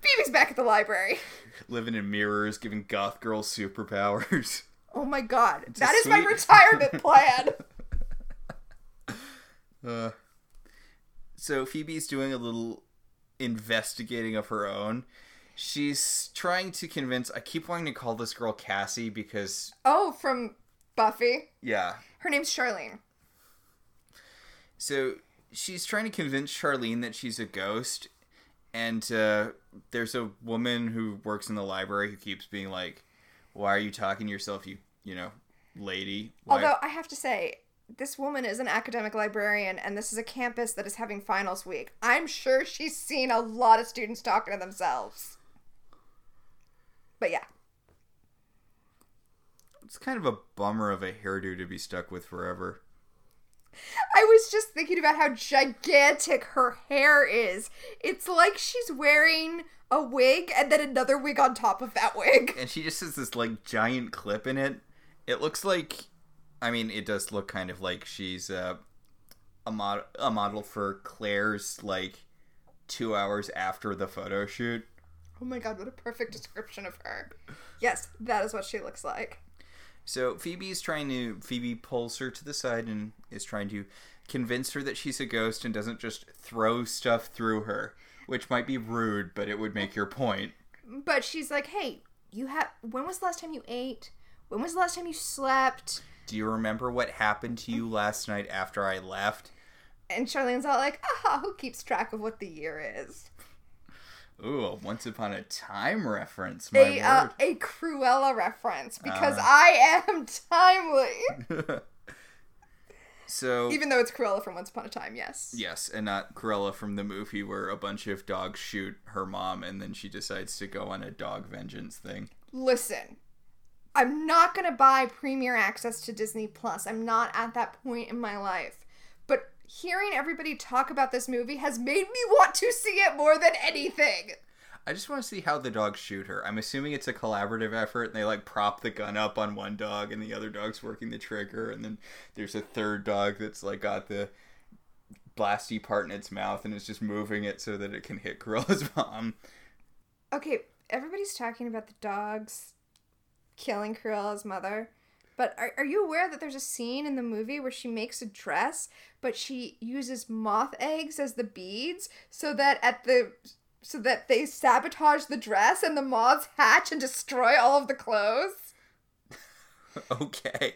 Phoebe's back at the library. Living in mirrors, giving goth girls superpowers. [LAUGHS] Oh my god. a That is my retirement [LAUGHS] plan. Uh, so Phoebe's doing a little investigating of her own. She's trying to convince. I keep wanting to call this girl Cassie because, oh, from Buffy. yeah. Her name's Charlene. So she's trying to convince Charlene that she's a ghost, and uh, there's a woman who works in the library who keeps being like, "Why are you talking to yourself, you you know, lady?" Why? Although I have to say, this woman is an academic librarian, and this is a campus that is having finals week. I'm sure she's seen a lot of students talking to themselves. But yeah, it's kind of a bummer of a hairdo to be stuck with forever. [LAUGHS] I was just thinking about how gigantic her hair is. It's like she's wearing a wig and then another wig on top of that wig. and she just has this like giant clip in it. It looks like, I mean, it does look kind of like she's uh, a mod a model for Claire's like two hours after the photo shoot. Oh my god, what a perfect description of her. Yes, that is what she looks like. So Phoebe is trying to Phoebe pulls her to the side and is trying to convince her that she's a ghost and doesn't just throw stuff through her, which might be rude, but it would make your point. But she's like, hey, you have. When was the last time you ate? When was the last time you slept? Do you remember what happened to you last night after I left? And Charlene's all like, aha, [LAUGHS] oh, who keeps track of what the year is? Ooh, a once upon a time reference, my A, uh, word. a Cruella reference because Uh. I am [LAUGHS] timely. [LAUGHS] so Even though it's Cruella from Once Upon a Time, yes. yes, and not Cruella from the movie where a bunch of dogs shoot her mom and then she decides to go on a dog vengeance thing. Listen, I'm not gonna buy premier access to Disney Plus. I'm not at that point in my life. Hearing everybody talk about this movie has made me want to see it more than anything. I just want to see how the dogs shoot her. I'm assuming it's a collaborative effort and they like prop the gun up on one dog and the other dog's working the trigger and then there's a third dog that's like got the blasty part in its mouth and is just moving it so that it can hit Cruella's [LAUGHS] mom. Okay, everybody's talking about the dogs killing Cruella's mother. But are, are you aware that there's a scene in the movie where she makes a dress, but she uses moth eggs as the beads so that at the so that they sabotage the dress and the moths hatch and destroy all of the clothes? [LAUGHS] okay.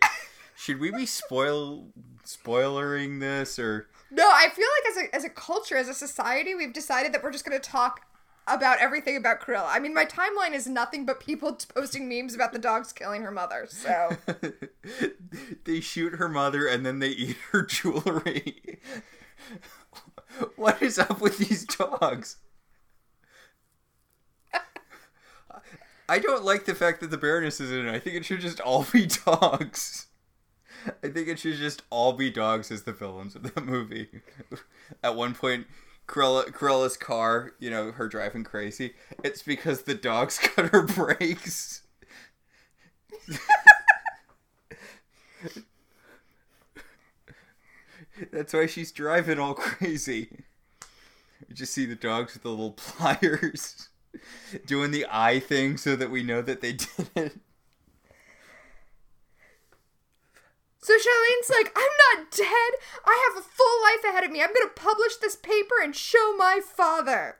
Should we be spoil spoilering this or No, I feel like as a as a culture, as a society, we've decided that we're just going to talk about everything about Cruella. I mean, my timeline is nothing but people posting memes about the dogs killing her mother. So [LAUGHS] they shoot her mother and then they eat her jewelry. [LAUGHS] what is up with these dogs? [LAUGHS] I don't like the fact that the Baroness is in it. I think it should just all be dogs. I think it should just all be dogs as the villains of the movie. At one point, Cruella's car, you know, her driving crazy. It's because the dogs [LAUGHS] cut her brakes. That's why she's driving all crazy. You just see the dogs with the little [LAUGHS] pliers doing the eye thing so that we know that they did it. So Charlene's like, I'm not dead. I have a full life ahead of me. I'm gonna publish this paper and show my father.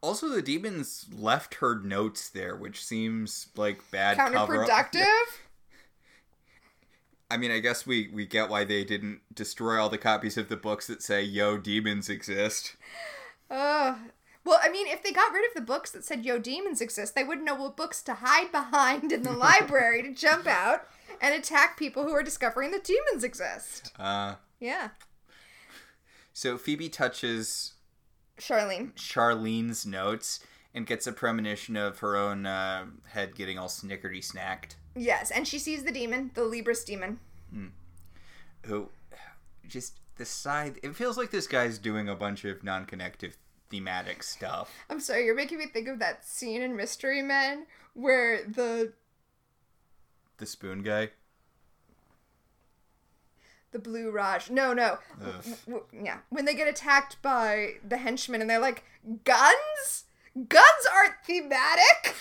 Also, the demons left her notes there, which seems like bad. Counterproductive. I mean, I guess we we get why they didn't destroy all the copies of the books that say "Yo, demons exist." Ugh. Well, I mean, if they got rid of the books that said "Yo, demons exist," they wouldn't know what books to hide behind in the [LAUGHS] library to jump out and attack people who are discovering that demons exist. Uh, Yeah, so Phoebe touches Charlene. Charlene's notes and gets a premonition of her own uh, head getting all snickerty snacked. Yes, and she sees the demon, the Libris demon. Who just the side? It feels like this guy's doing a bunch of non-connective thematic stuff. I'm sorry, you're making me think of that scene in Mystery Men where the The spoon guy. The Blue Raja. No, no. W- Ugh. w- yeah. When they get attacked by the henchmen and they're like, guns? Guns aren't thematic.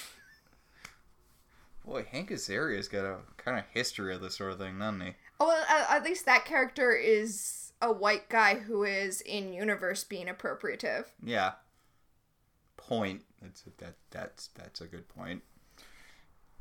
Boy, Hank Azaria's got a kind of history of this sort of thing, doesn't he? Oh, well, at, at least that character is a white guy who is in universe being appropriative. Yeah. Point. That's that. That's that's a good point.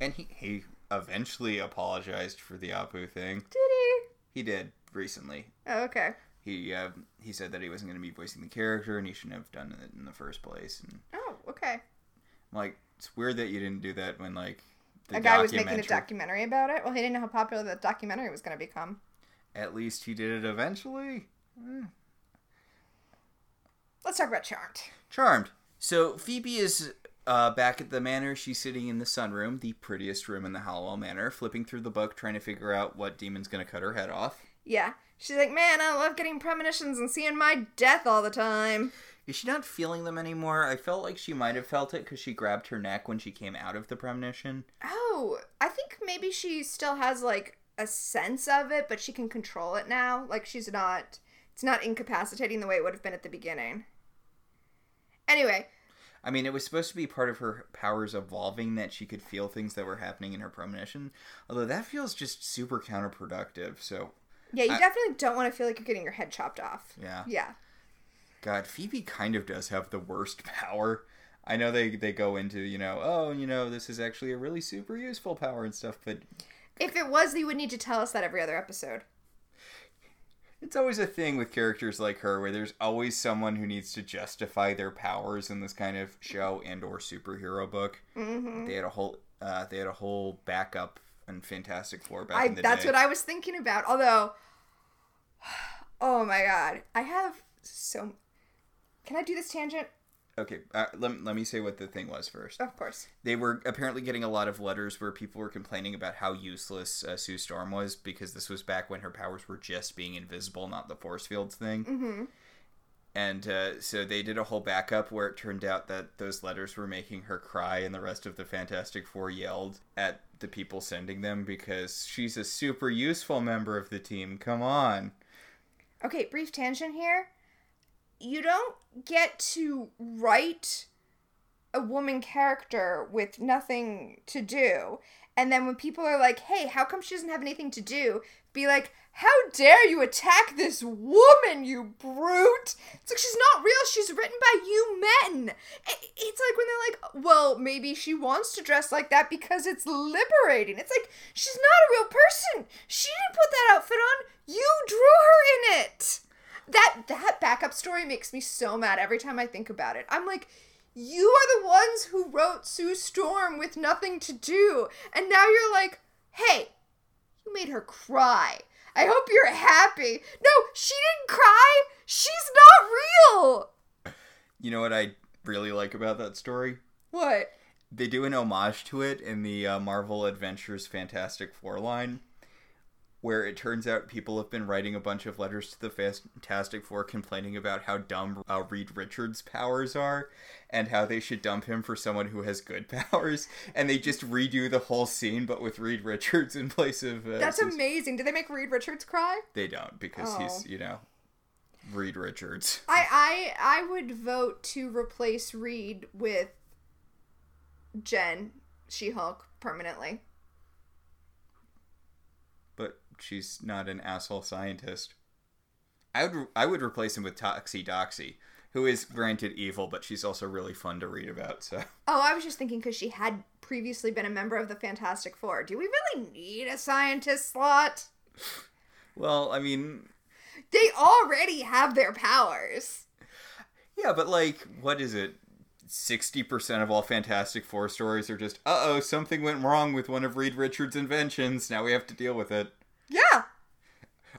And he he eventually apologized for the Apu thing. Did he? He did recently. Oh, okay. He uh, he said that he wasn't going to be voicing the character and he shouldn't have done it in the first place. And Oh, okay. I'm like, it's weird that you didn't do that when like the a guy was making a documentary- about it. Well, he didn't know how popular the documentary was going to become. At least he did it eventually. Eh. Let's talk about Charmed. Charmed. So Phoebe is uh, back at the manor. She's sitting in the sunroom, the prettiest room in the Halliwell Manor, flipping through the book, trying to figure out what demon's gonna cut her head off. Yeah. She's like, man, I love getting premonitions and seeing my death all the time. Is she not feeling them anymore? I felt like she might have felt it because she grabbed her neck when she came out of the premonition. Oh, I think maybe she still has like a sense of it, but she can control it now. Like she's not it's not incapacitating the way it would have been at the beginning. Anyway, I mean, it was supposed to be part of her powers evolving that she could feel things that were happening in her premonition. Although that feels just super counterproductive. So, yeah, you I- definitely don't want to feel like you're getting your head chopped off. yeah. Yeah. God, Phoebe kind of does have the worst [LAUGHS] power. I know they they go into you know oh you know this is actually a really super useful power and stuff, but If it was, you would need to tell us that every other episode. It's always a thing with characters like her where there's always someone who needs to justify their powers in this kind of show and or superhero book. hmm They had a whole uh, they had a whole backup and Fantastic Four back I in the that's day. what I was thinking about. Although, [SIGHS] oh my god, I have so. Can I do this tangent? Okay, uh, let, let me say what the thing was first. Of course. They were apparently getting a lot of letters where people were complaining about how useless uh, Sue Storm was because this was back when her powers were just being invisible, not the force fields thing. hmm And uh, so they did a whole backup where it turned out that those letters were making her cry, and the rest of the Fantastic Four yelled at the people sending them because she's a super useful member of the team. Come on. Okay, brief tangent here. You don't get to write a woman character with nothing to do. And then when people are like, hey, how come she doesn't have anything to do? Be like, how dare you attack this woman, you brute? It's like, she's not real. She's written by you men. It's like when they're like, well, maybe she wants to dress like that because it's liberating. It's like, she's not a real person. She didn't put that outfit on. You drew her in it. That that backup story makes me so mad every time I think about it. I'm like, you are the ones who wrote Sue Storm with nothing to do, and now you're like, hey, you made her cry. I hope you're happy. No, she didn't cry. She's not real. You know what I really like about that story? What? They do an homage to it in the uh, Marvel Adventures Fantastic Four line, where it turns out people have been writing a bunch of letters to the Fantastic Four complaining about how dumb uh, Reed Richards' powers are and how they should dump him for someone who has good [LAUGHS] powers. And they just redo the whole scene, but with Reed Richards in place of. Uh, That's amazing. Do they make Reed Richards cry? They don't because Oh. he's, you know, Reed Richards. I I I would vote to replace Reed with Jen She-Hulk permanently. She's not an asshole scientist. I would I would replace him with Toxie Doxy, who is granted evil, but she's also really fun to read about. So Oh, I was just thinking because she had previously been a member of the Fantastic Four. Do we really need a scientist slot? well, I mean, They already have their powers. yeah, but like, what is it? Sixty percent of all Fantastic Four stories are just, uh oh, something went wrong with one of Reed Richards' inventions. Now we have to deal with it. Yeah,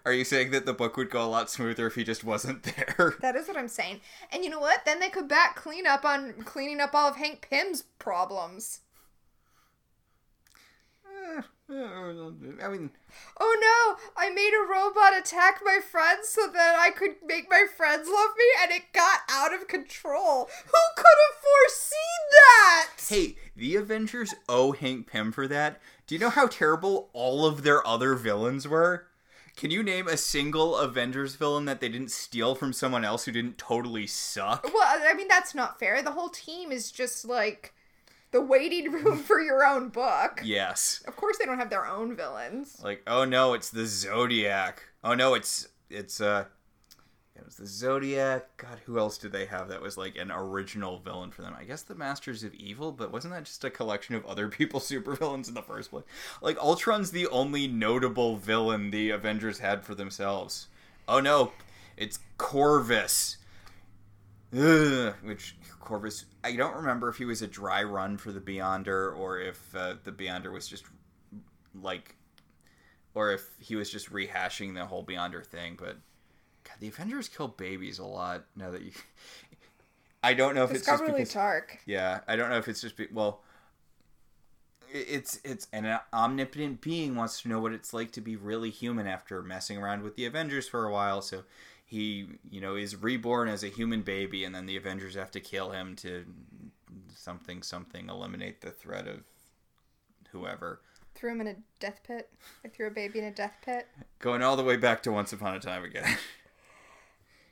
Are you saying that the book would go a lot smoother if he just wasn't [LAUGHS] there? that is what I'm saying. And you know what? Then they could back clean up on cleaning up all of Hank Pym's problems. Eh, I mean, Oh no! I made a robot attack my friends so that I could make my friends love me, and it got out of control. Who could have foreseen that? Hey, the Avengers owe Hank Pym for that. Do you know how terrible all of their other villains were? Can you name a single Avengers villain that they didn't steal from someone else who didn't totally suck? Well, I mean that's not fair. The whole team is just like the waiting [LAUGHS] room for your own book. Yes. Of course they don't have their own villains. Like, oh no, it's the Zodiac. Oh no, it's it's uh it was the Zodiac. God, who else did they have that was like an original villain for them? I guess the Masters of Evil, but wasn't that just a collection of other [LAUGHS] people's supervillains in the first place? Like Ultron's the only notable villain the Avengers had for themselves. Oh no, it's Korvac. Ugh, which Korvac, I don't remember if he was a dry run for the Beyonder or if uh, the Beyonder was just like, or if he was just rehashing the whole Beyonder thing. But the Avengers kill babies a lot. Now that you, [LAUGHS] I don't know if It's it's, just really because dark. yeah, I don't know if it's just be, well. It's it's an omnipotent being wants to know what it's like to be really human after messing around with the Avengers for a while. So he you know is reborn as a human baby, and then the Avengers have to kill him to something something eliminate the threat of whoever. Threw him in a death pit. I threw a baby in a death pit. Going all the way back to Once Upon a Time again. [LAUGHS]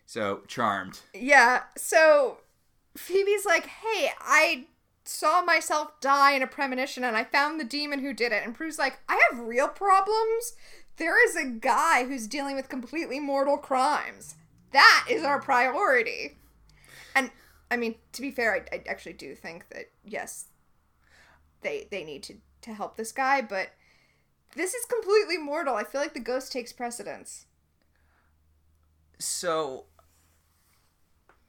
so charmed. Yeah, so Phoebe's like, hey, I saw myself die in a premonition and I found the demon who did it. And Prue's like, I have real problems. There is a guy who's dealing with completely mortal crimes. That is our priority. And I mean, to be fair, I, I actually do think that yes, they they need to to help this guy, but this is completely mortal. I feel like the ghost takes precedence. So,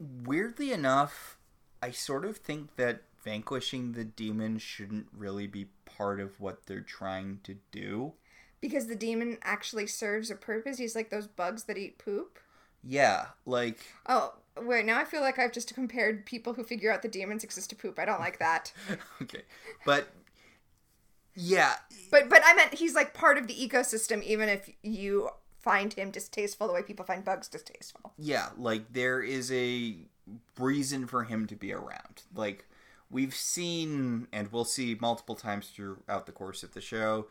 weirdly enough, I sort of think that vanquishing the demon shouldn't really be part of what they're trying to do. Because the demon actually serves a purpose. He's like those bugs that eat poop. Yeah, like Oh, wait, now I feel like I've just compared people who figure out the demons exist to poop. I don't like that. [LAUGHS] okay. But yeah, But but I meant he's like part of the ecosystem even if you find him distasteful the way people find bugs distasteful. yeah, like there is a reason for him to be around. Like we've seen and we'll see multiple times throughout the course of the show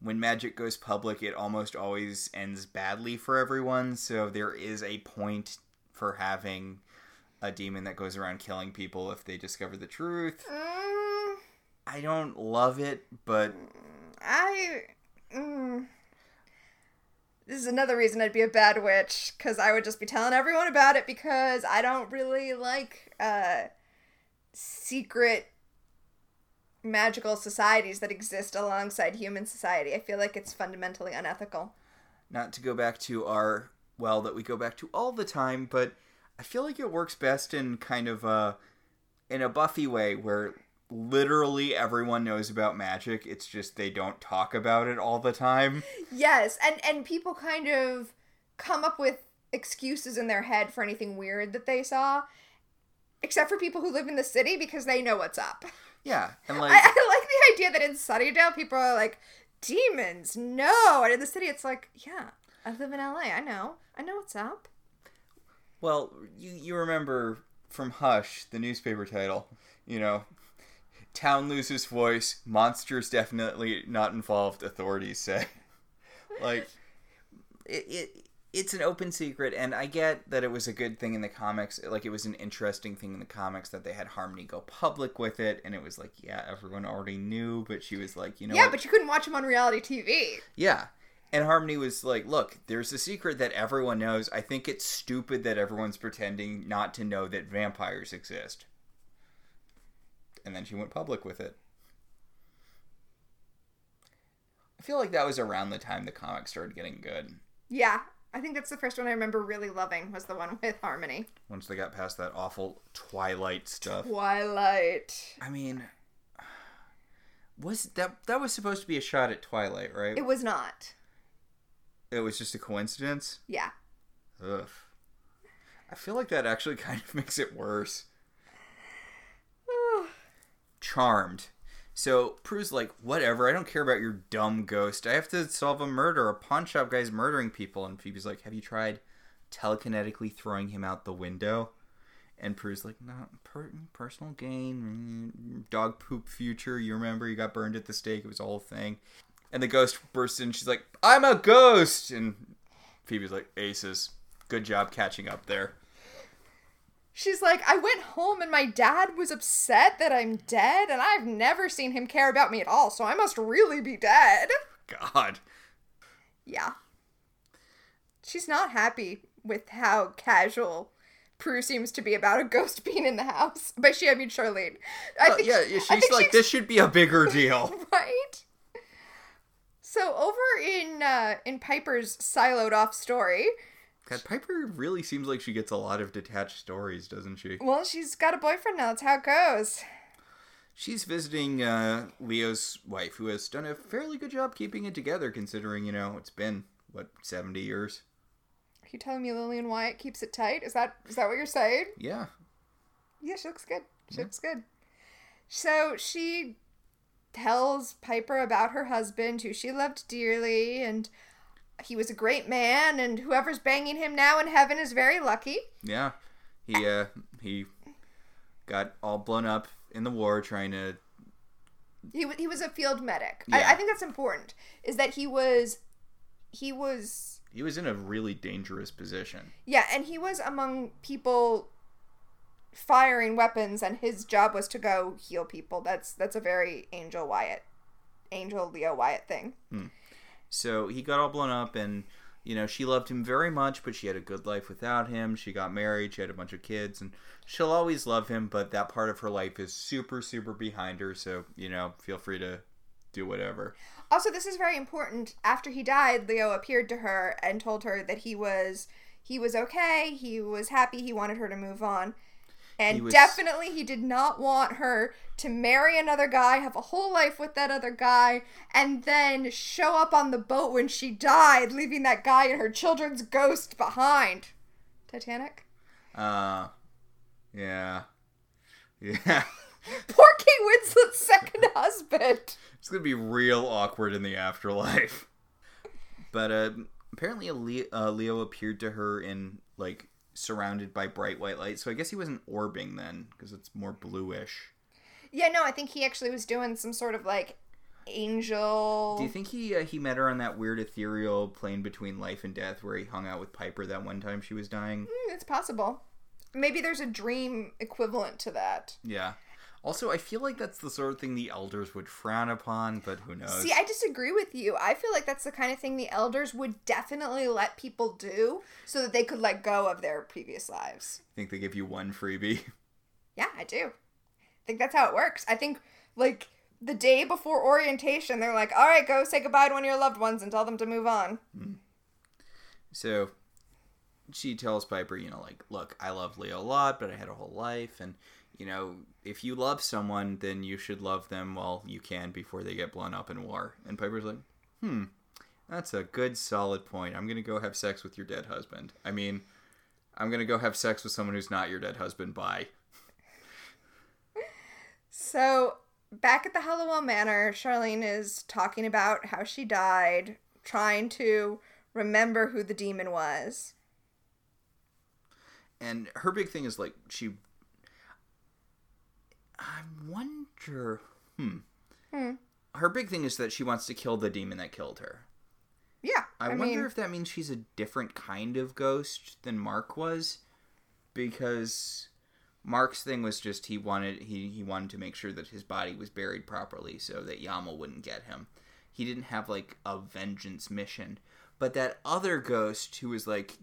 when magic goes public it almost always ends badly for everyone so there is a point for having a demon that goes around killing people if they discover the truth Mm, i don't love it but I mm, This is another reason I'd be a bad witch cuz I would just be telling everyone about it because I don't really like uh secret magical societies that exist alongside human society. I feel like it's fundamentally unethical. not to go back to our well that we go back to all the time but i feel like it works best in kind of a in a buffy way where literally everyone knows about magic it's just they don't talk about it all the time Yes, and and people kind of come up with excuses in their head for anything weird that they saw, except for people who live in the city because they know what's up. yeah and I, like [LAUGHS] I like the idea that in Sunnydale people are like demons, no, and in the city it's like, yeah, I live in LA, I know, I know what's up. well you you remember from hush the newspaper title you know town loses voice. Monsters definitely not involved authorities say. [LAUGHS] Like it, it it's an open secret and i get that it was a good thing in the comics. Like it was an interesting thing in the comics that they had harmony go public with it and it was like yeah everyone already knew but she was like you know yeah, what? but you couldn't watch him on reality TV. yeah. And harmony was like look there's a secret that everyone knows. I think it's stupid that everyone's pretending not to know that vampires exist and then she went public with it i feel like that was around the time the comics started getting good Yeah, I think that's the first one I remember really loving was the one with Harmony. once they got past that awful twilight stuff Twilight. i mean was that that was supposed to be a shot at twilight right It was not. it was just a coincidence Yeah. Ugh. I feel like that actually [LAUGHS] kind of makes it worse. Charmed. So Prue's like, whatever, I don't care about your dumb ghost. I have to solve a murder. A pawn shop guy's murdering people. And Phoebe's like, have you tried telekinetically throwing him out the window? And Prue's like, no, per- personal gain, mm, dog poop future. You remember you got burned at the stake. It was a whole thing. And the ghost bursts in. She's like, I'm a ghost. And Phoebe's like, Aces, good job catching up there. She's like, I went home and my dad was upset that I'm dead, and I've never seen him care about me at all, so I must really be dead. God. Yeah. She's not happy with how casual Prue seems to be about a ghost being in the house. By she, I mean Charlene. I Uh, yeah, yeah, she's like, this should be a bigger deal. [LAUGHS] right? So over in uh, in Piper's siloed off story, God, Piper really seems like she gets a lot of detached stories, doesn't she? well, she's got a boyfriend now. That's how it goes. She's visiting uh, Leo's wife, who has done a fairly good job keeping it together, considering, you know, it's been, what, 70 years? Are you telling me Lillian Wyatt keeps it tight? Is that is that what you're saying? Yeah. Yeah, she looks good. She looks good. So she tells Piper about her husband, who she loved dearly, and he was a great man, and whoever's banging him now in heaven is very lucky. Yeah. He, uh, he got all blown up in the war trying to. He, he was a field medic. Yeah. I think that's important. Is that he was, he was, He was in a really dangerous position. yeah, and he was among people firing weapons, and his job was to go heal people. That's that's a very Angel Wyatt, Angel Leo Wyatt thing. So he got all blown up, and you know she loved him very much, but she had a good life without him. She got married, she had a bunch of kids, and she'll always love him. But that part of her life is super, super behind her. So you know, feel free to do whatever. Also, this is very important. After he died, Leo appeared to her and told her that he was he was okay, he was happy, he wanted her to move on. And He was- definitely he did not want her to marry another guy, have a whole life with that other guy, and then show up on the boat when she died, leaving that guy and her children's ghost behind. Titanic? Uh, yeah, [LAUGHS] yeah. Poor Kate Winslet's second [LAUGHS] husband. It's gonna be real awkward in the afterlife. But uh, apparently, Leo, uh, Leo appeared to her in like surrounded by bright white light. So I guess he wasn't orbing then, because it's more bluish. Yeah, no, I think he actually was doing some sort of like angel. Do you think he uh, he met her on that weird ethereal plane between life and death, where he hung out with Piper that one time she was dying? Mm, it's possible. Maybe there's a dream equivalent to that. Yeah. Also, I feel like that's the sort of thing the elders would frown upon, but who knows? See, I disagree with you. I feel like that's the kind of thing the elders would definitely let people do so that they could let go of their previous lives. I think they give you one freebie. Yeah, I do. I think that's how it works. I think, like, the day before orientation, they're like, all right, go say goodbye to one of your loved ones and tell them to move on. Hmm. So she tells Piper, you know, like, look, I love Leo a lot, but I had a whole life, and you know, if you love someone, then you should love them while you can before they get blown up in war. And Piper's like, hmm, that's a good, solid point. I'm gonna go have sex with your dead husband. I mean, I'm gonna go have sex with someone who's not your dead husband. Bye. So, back at the Halliwell Manor, Charlene is talking about how she died, trying to remember who the demon was. And her big thing is like she. I wonder. Hmm. Hmm. Her big thing is that she wants to kill the demon that killed her. Yeah, I, I, wonder mean, if that means she's a different kind of ghost than Mark was, because Mark's thing was just he wanted he he wanted to make sure that his body was buried properly so that Yama wouldn't get him. He didn't have like a vengeance mission, but that other ghost who was like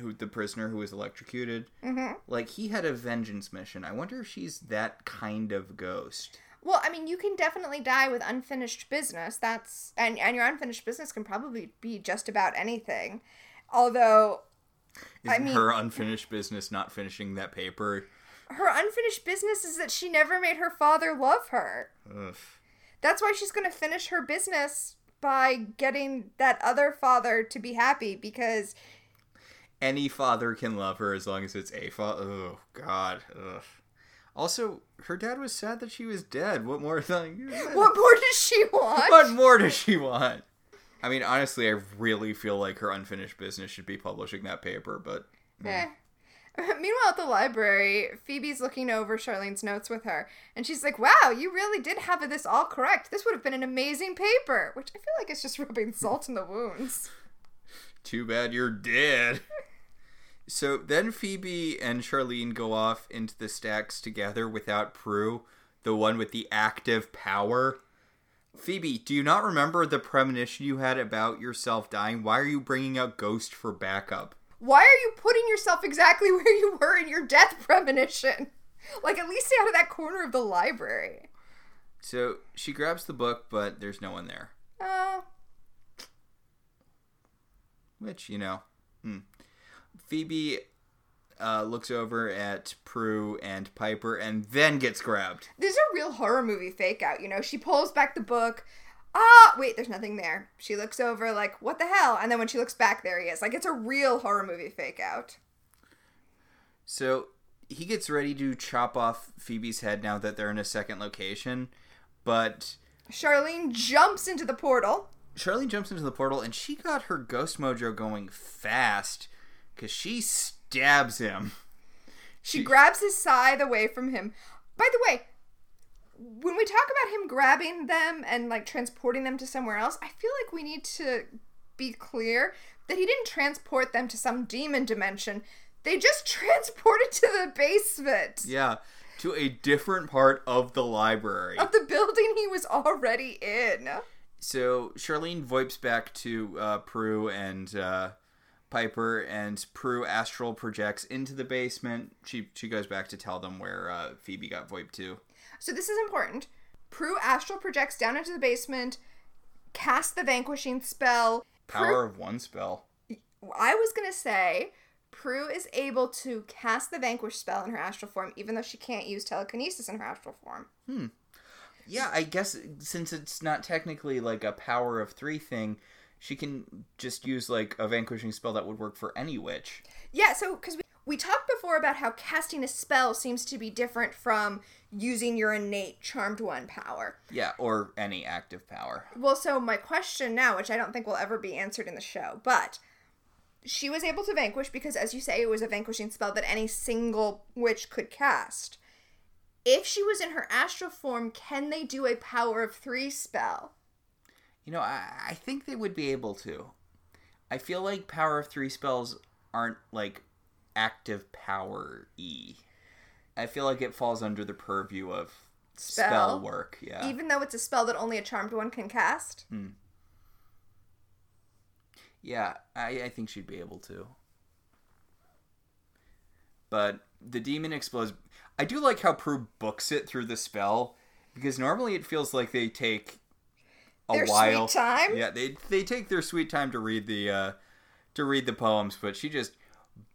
who the prisoner who was electrocuted, Mhm. like he had a vengeance mission. I wonder if she's that kind of ghost. Well, I mean, you can definitely die with unfinished business. That's and and your unfinished business can probably be just about anything. Although Is I mean- her unfinished business not finishing that paper? her unfinished business is that she never made her father love her. Ugh. That's why she's going to finish her business by getting that other father to be happy because any father can love her as long as it's a father. Oh God. Ugh. Also, her dad was sad that she was dead. What more [LAUGHS] thing? what more does she want? What more does she want? I mean, honestly, I really feel like her unfinished business should be publishing that paper, but Eh. [LAUGHS] Meanwhile, at the library, Phoebe's looking over Charlene's notes with her, and she's like, "Wow, you really did have this all correct. This would have been an amazing paper." Which I feel like is just rubbing salt in the wounds. Too bad you're dead. [LAUGHS] So then Phoebe and Charlene go off into the stacks together without Prue, the one with the active power. Phoebe, do you not remember the premonition you had about yourself dying? Why are you bringing out Ghost for backup? Why are you putting yourself exactly [LAUGHS] where you were in your death premonition? Like, at least stay out of that corner of the library. So she grabs the book, but there's no one there. Oh, Which, you know. Hmm. Phoebe uh, looks over at Prue and Piper and then gets grabbed. This is a real horror movie fake out, you know? She pulls back the book. Ah, wait, there's nothing there. She looks over, like, what the hell? And then when she looks back, there he is. Like, it's a real horror movie fake out. So he gets ready to chop off Phoebe's head now that they're in a second location, but Charlene jumps into the portal. Charlene jumps into the portal and she got her ghost mojo going fast because she stabs him. She grabs his scythe away from him. By the way, when we talk about him grabbing them and like transporting them to somewhere else, I feel like we need to be clear that he didn't transport them to some demon dimension. They just [LAUGHS] transported to the basement Yeah, to a different part of the library. of the building he was already in. So Charlene voips back to uh, Prue and uh, Piper, and Prue astral projects into the basement. She she goes back to tell them where uh, Phoebe got voiped to. So this is important. Prue astral projects down into the basement, casts the vanquishing spell. Power of one spell. I was gonna say Prue is able to cast the vanquish spell in her astral form, even though she can't use telekinesis in her astral form. Hmm. Yeah, I guess since it's not technically like a power of three thing, she can just use like a vanquishing spell that would work for any witch. Yeah, so because we, we talked before about how casting a spell seems to be different from using your innate charmed one power. Yeah, or any active power. Well, so my question now, which I don't think will ever be answered in the show, but she was able to vanquish because, as you say, it was a vanquishing spell that any single witch could cast. If she was in her astral form, can they do a power of three spell? You know, I, I think they would be able to. I feel like power of three spells aren't like active power E. I feel like it falls under the purview of spell, Spell? work. Yeah. Even though it's a spell that only a charmed one can cast? Hmm. Yeah, I, I think she'd be able to. But the demon explodes. I do like how Prue books it through the spell because normally it feels like they take a Their while. sweet time? Yeah, they they take their sweet time to read the uh, to read the poems, but she just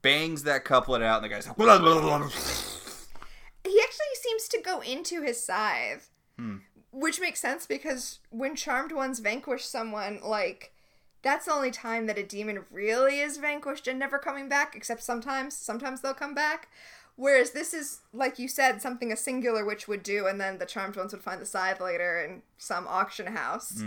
bangs that couplet out, and the guy's like, "Blah, blah, blah, blah." He actually seems to go into his scythe. Which makes sense because when charmed ones vanquish someone, like, that's the only time that a demon really is vanquished and never coming back, except sometimes. Sometimes they'll come back. Whereas this is, like you said, something a singular witch would do, and then the charmed ones would find the scythe later in some auction house.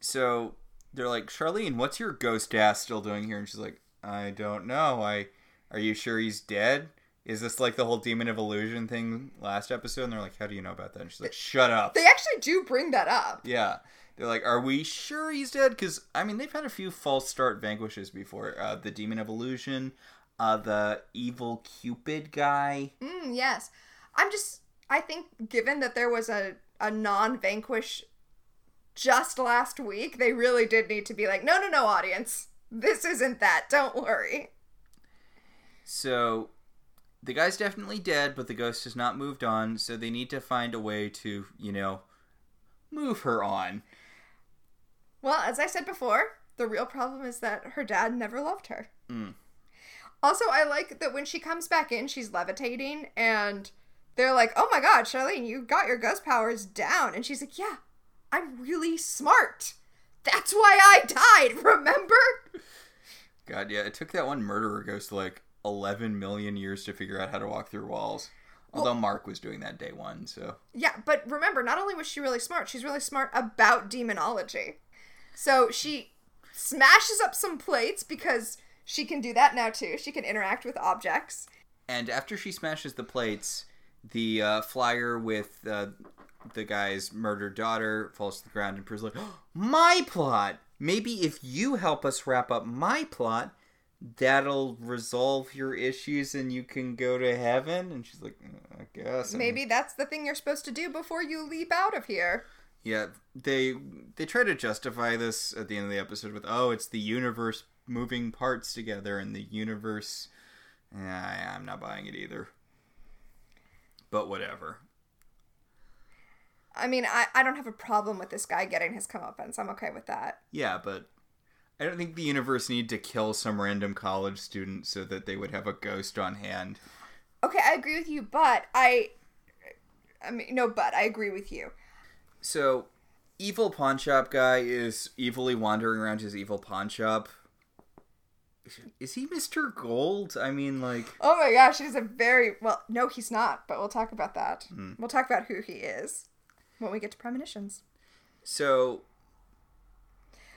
So they're like, Charlene, what's your ghost ass still doing here? And she's like, I don't know. I are you sure he's dead? Is this like the whole demon of illusion thing last episode? And they're like, How do you know about that? And she's like, Shut up. They actually do bring that up. Yeah. They're like, Are we sure he's dead? Because I mean, they've had a few false start vanquishes before. Uh, the demon of illusion, uh, the evil Cupid guy. Mm, yes. I'm just I think given that there was a, a non vanquish just last week, they really did need to be like, no no no audience. This isn't that. Don't worry. So the guy's definitely dead, but the ghost has not moved on, so they need to find a way to, you know, move her on. Well, as I said before, the real problem is that her dad never loved her. Mm. Also, I like that when she comes back in, she's levitating and they're like, "Oh my god, Charlene, you got your ghost powers down." And she's like, "Yeah, I'm really smart. That's why I died, [LAUGHS] remember?" God, yeah, it took that one murderer ghost like 11 million years to figure out how to walk through walls. Although Mark was doing that day one, so. Yeah, but remember, not only was she really smart, she's really smart about demonology. So she smashes up some plates because she can do that now too. She can interact with objects. And after she smashes the plates, the uh, flyer with uh, the guy's murdered daughter falls to the ground, and Prue's like, "My plot! maybe if you help us wrap up my plot, that'll resolve your issues and you can go to heaven. And she's like, "Mm, I guess. Maybe that's the thing you're supposed to do before you leap out of here. Yeah, they they try to justify this at the end of the episode with, oh, it's the universe moving parts together, in the universe. Yeah, I'm not buying it either. But whatever. I mean, I, I don't have a problem with this guy getting his comeuppance. I'm okay with that. Yeah, but I don't think the universe need to kill some random college student so that they would have a ghost on hand. Okay, I agree with you, but I. I mean, no, but I agree with you. So, evil pawn shop guy is evilly wandering around his evil pawn shop. Is he Mr. Gold? I mean, like, Oh my gosh, he's a very well. No, he's not. But we'll talk about that. Hmm. We'll talk about who he is when we get to premonitions. so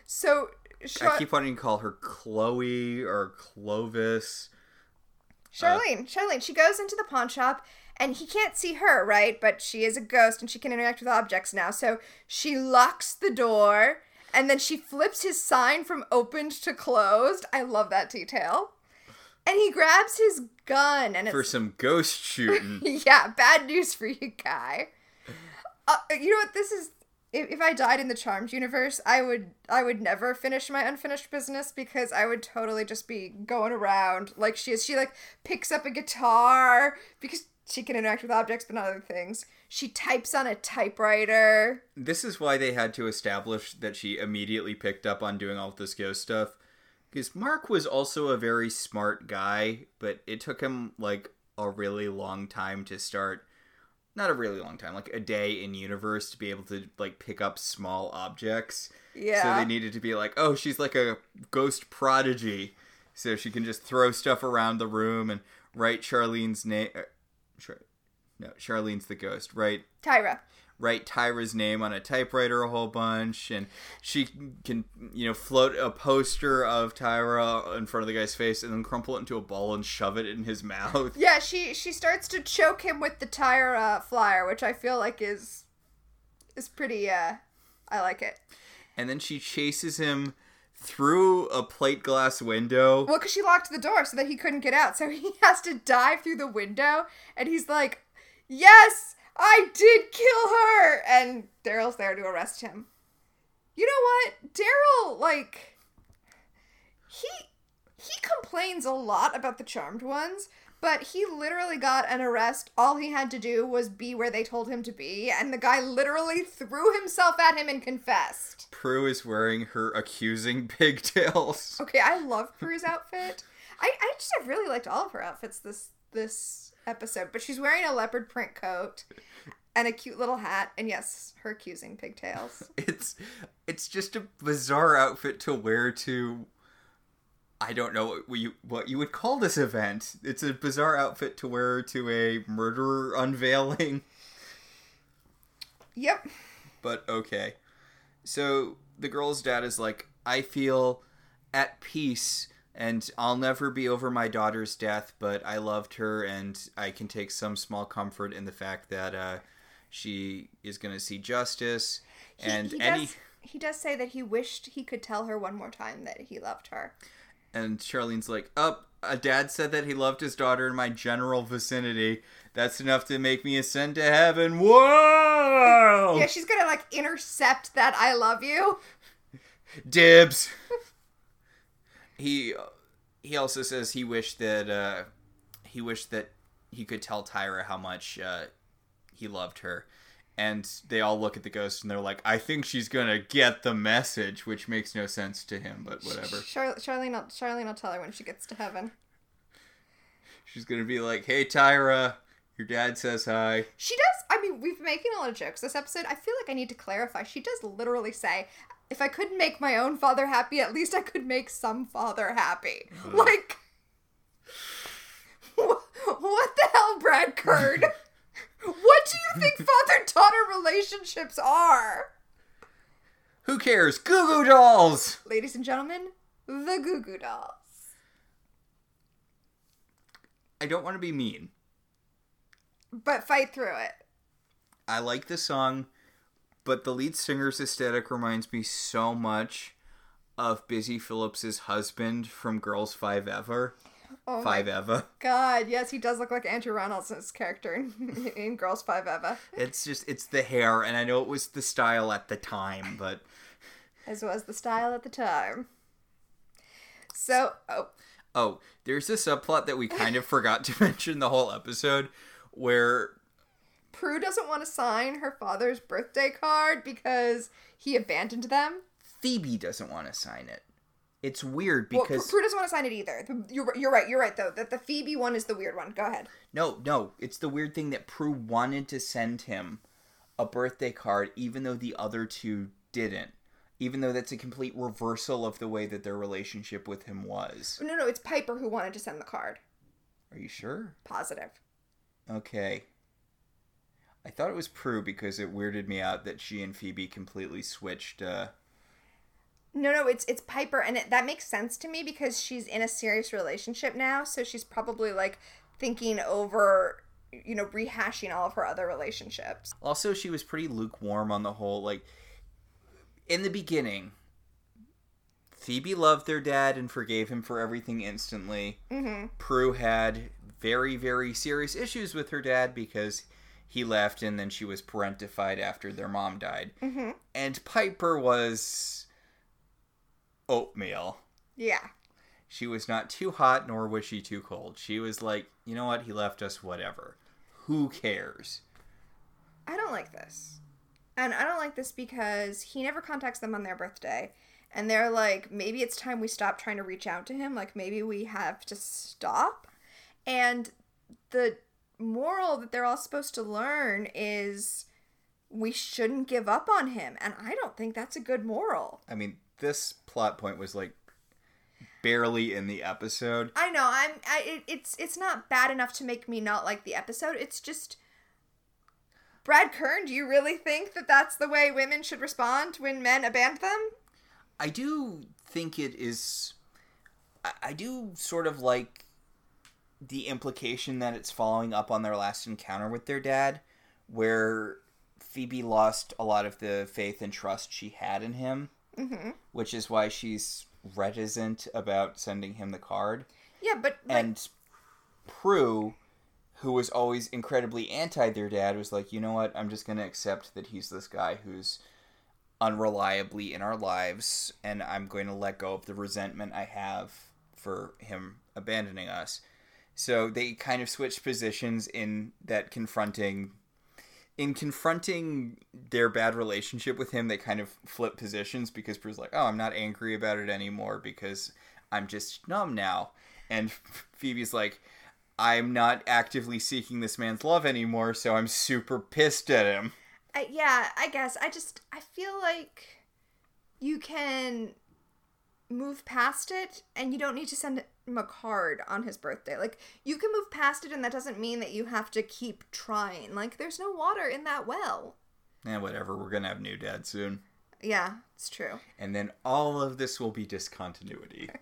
So, Char- I keep wanting to call her Chloe or Clovis. Uh, Charlene, Charlene, she goes into the pawn shop and he can't see her, right? But she is a ghost and she can interact with objects now. So she locks the door and then she flips his sign from opened to closed. I love that detail. And he grabs his gun and For some ghost shooting. [LAUGHS] yeah, bad news for you, guy. Uh, you know what? This is if, if I died in the Charmed universe, I would I would never finish my unfinished business because I would totally just be going around like she is. She like picks up a guitar because she can interact with objects but not other things. She types on a typewriter. this is why they had to establish that she immediately picked up on doing all this ghost stuff. Because Mark was also a very smart guy, but it took him like a really long time to start. Not a really long time, like a day in universe to be able to like pick up small objects. Yeah. So they needed to be like, oh, she's like a ghost prodigy. So she can just throw stuff around the room and write Charlene's name. Uh, Char- no, Charlene's the ghost, right? Tyra. write Tyra's name on a typewriter a whole bunch, and she can, you know, float a poster of Tyra in front of the guy's face and then crumple it into a ball and shove it in his mouth. Yeah, she she starts to choke him with the Tyra flyer, which I feel like is is pretty uh I like it. And then she chases him through a plate glass window. Well, because she locked the door so that he couldn't get out. So he [LAUGHS] has to dive through the window, and he's like, Yes, I did kill her! And Daryl's there to arrest him. You know what? Daryl, like, he. He complains a lot about the charmed ones, but he literally got an arrest. All he had to do was be where they told him to be, and the guy literally threw himself at him and confessed. Prue is wearing her accusing pigtails. Okay, I love Prue's outfit. I, I just have really liked all of her outfits this this episode, but she's wearing a leopard print coat and a cute little hat, and yes, her accusing pigtails. [LAUGHS] It's it's just a bizarre outfit to wear to I don't know what you what you would call this event. It's a bizarre outfit to wear to a murderer unveiling, Yep. but okay. So the girl's dad is like, "I feel at peace and I'll never be over my daughter's death, but I loved her and I can take some small comfort in the fact that uh she is going to see justice He- and he, any does, he does say that he wished he could tell her one more time that he loved her. And Charlene's like, Up, a dad said that he loved his daughter in my general vicinity. That's enough to make me ascend to heaven. Whoa! Yeah, she's gonna like intercept that I love you. Dibs. He he also says he wished that uh, he wished that he could tell Tyra how much uh, he loved her. And they all look at the ghost and they're like, I think she's gonna get the message, which makes no sense to him, but whatever. Char- Charlene, will, Charlene will tell her when she gets to heaven. She's gonna be like, Hey Tyra, your dad says hi. She does. I mean, we've been making a lot of jokes this episode. I feel like I need to clarify. She does literally say, "If I couldn't make my own father happy, at least I could make some father happy." Like, [LAUGHS] wh- what the hell, Brad Kern? [LAUGHS] what do you think father-daughter relationships are, Who cares? Goo Goo Dolls! ladies and gentlemen? The Goo Goo Dolls. I don't want to be mean. But fight through it. I like the song, but the lead singer's aesthetic reminds me so much of Busy Philipps's husband from Girls Five Eva. Oh Five Eva. god, yes, he does look like Andrew Rannells' character in, in Girls Five Eva, It's just it's the hair, and I know it was the style at the time, but as was the style at the time. So, oh, oh, there's a subplot that we kind of forgot to [LAUGHS] mention the whole episode, where Prue doesn't want to sign her father's birthday card because he abandoned them. Phoebe doesn't want to sign it. It's weird Well, because Prue doesn't want to sign it either. You're, you're right. You're right though. That the Phoebe one is the weird one. Go ahead. no, no, it's the weird thing that Prue wanted to send him a birthday card, even though the other two didn't. Even though that's a complete reversal of the way that their relationship with him was. No, no, it's Piper who wanted to send the card. Are you sure? Positive. Okay. I thought it was Prue because it weirded me out that she and Phoebe completely switched. Uh, No, no, it's it's Piper, and it, that makes sense to me because she's in a serious relationship now, so she's probably like thinking over, you know, rehashing all of her other relationships. also, she was pretty lukewarm on the whole. Like, in the beginning, Phoebe loved their dad and forgave him for everything instantly. Mm-hmm. Prue had very, very serious issues with her dad because he left and then she was parentified after their mom died. Mm-hmm. And Piper was oatmeal. Yeah. She was not too hot nor was she too cold. She was like, you know what? He left us, whatever. Who cares? I don't like this. And I don't like this because he never contacts them on their birthday. And they're like, maybe it's time we stop trying to reach out to him. Like, maybe we have to stop. And the moral that they're all supposed to learn is we shouldn't give up on him. And I don't think that's a good moral. I mean, this plot point was like barely in the episode. I know. I'm. I. It's. It's not bad enough to make me not like the episode. It's just. Brad Kern, do you really think that that's the way women should respond when men abandon them? I do think it is. I, I do sort of like the implication that it's following up on their last encounter with their dad, where Phoebe lost a lot of the faith and trust she had in him, Mm-hmm. which is why she's reticent about sending him the card. Yeah, but like, And Prue, who was always incredibly anti their dad, was like, you know what? I'm just going to accept that he's this guy who's unreliably in our lives, and I'm going to let go of the resentment I have for him abandoning us. So they kind of switched positions in that confronting. In confronting their bad relationship with him, they kind of flip positions because Prue's like, "Oh, I'm not angry about it anymore because I'm just numb now," and [LAUGHS] Phoebe's like, "I'm not actively seeking this man's love anymore, so I'm super pissed at him." I, yeah, I guess I just I feel like you can move past it, and you don't need to send him a card on his birthday. Like you can move past it, and that doesn't mean that you have to keep trying. Like there's no water in that well. Eh, whatever. We're gonna have new dad soon, Yeah, it's true. and then all of this will be discontinuity. [LAUGHS]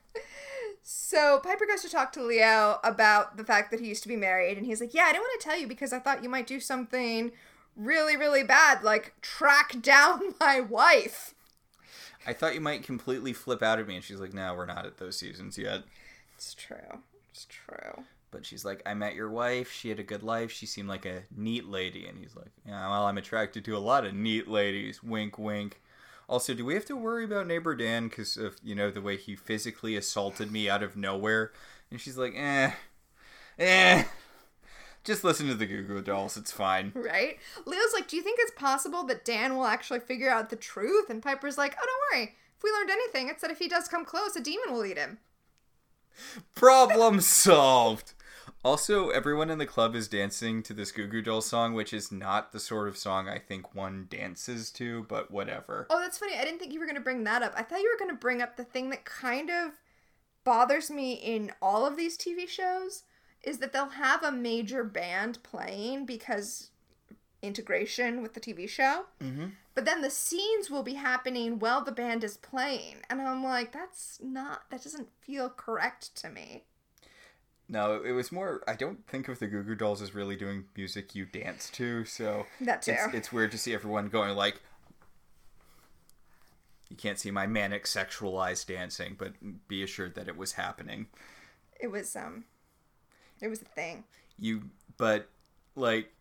So Piper goes to talk to Leo about the fact that he used to be married, and he's like, "Yeah, I didn't want to tell you because I thought you might do something really, really bad, like track [LAUGHS] down my wife." I thought you might completely flip out at me, and she's like, "No, we're not at those seasons yet." It's true. It's true. But she's like, I met your wife. She had a good life. She seemed like a neat lady. And he's like, Yeah, well, I'm attracted to a lot of neat ladies. Wink, wink. Also, do we have to worry about neighbor Dan because of you know the way he physically assaulted me out of nowhere? And she's like, Eh, eh. Just listen to the Goo Goo Dolls. It's fine. Right? Leo's like, Do you think it's possible that Dan will actually figure out the truth? And Piper's like, Oh, don't worry. If we learned anything, it's that if he does come close, a demon will eat him. Problem solved. Also, everyone in the club is dancing to this Goo Goo Doll song, which is not the sort of song I think one dances to, but whatever. Oh, that's funny. I didn't think you were going to bring that up. I thought you were going to bring up the thing that kind of bothers me in all of these TV shows is that they'll have a major band playing because integration with the TV show. Mm-hmm. But then the scenes will be happening while the band is playing. And I'm like, that's not, that doesn't feel correct to me. No, it was more. I don't think of the Goo Goo Dolls as really doing music you dance to, so That too. it's, it's weird to see everyone going like, You can't see my manic sexualized dancing, but be assured that it was happening. It was um, it was a thing. You, but like,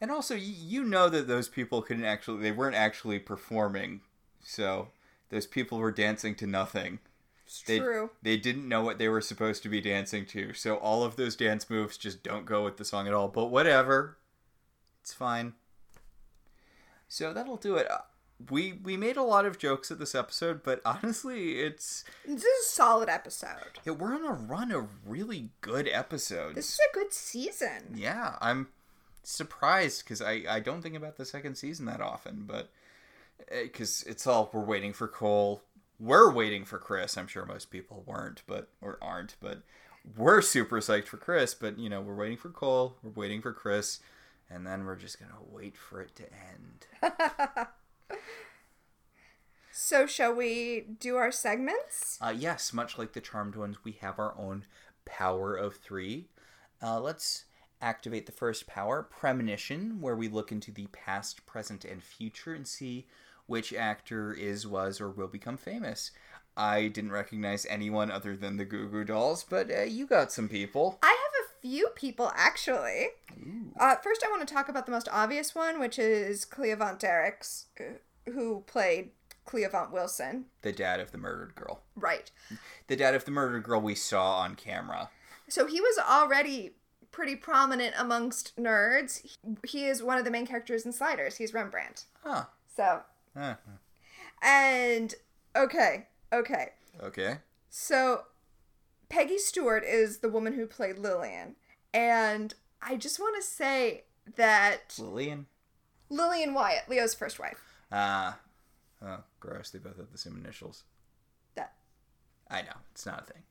and also you, you know that those people couldn't actually, they weren't actually performing, so those people were dancing to nothing. It's They, true. they didn't know what they were supposed to be dancing to, so all of those dance moves just don't go with the song at all. But whatever, it's fine. So that'll do it. Uh, We we made a lot of jokes at this episode, but honestly, it's This is a solid episode. yeah, we're on a run of really good episodes. This is a good season. Yeah, I'm surprised because I, I don't think about the second season that often, but because it's all we're waiting for Cole, we're waiting for Chris. I'm sure most people weren't, but or aren't, but we're super psyched for Chris. But you know, we're waiting for Cole, we're waiting for Chris, and then we're just gonna wait for it to end. [LAUGHS] So shall we do our segments? Uh, yes, much like the Charmed ones, we have our own power of three. Uh, let's activate the first power, Premonition, where we look into the past, present, and future and see which actor is, was, or will become famous. I didn't recognize anyone other than the Goo Goo Dolls, but uh, you got some people. I have a few people actually. Uh, first, I want to talk about the most obvious one, which is Cleavant Derricks, uh, who played Cleavant Wilson. The dad of the murdered girl. Right. The dad of the murdered girl we saw on camera. So he was already pretty prominent amongst nerds. He is one of the main characters in Sliders. He's Rembrandt. Huh. So, Huh. and okay, okay. Okay. So, Peggy Stewart is the woman who played Lillian. And I just want to say that Lillian? Lillian Wyatt, Leo's first wife, Ah. oh, gross. They both have the same initials. that I know. It's not a thing.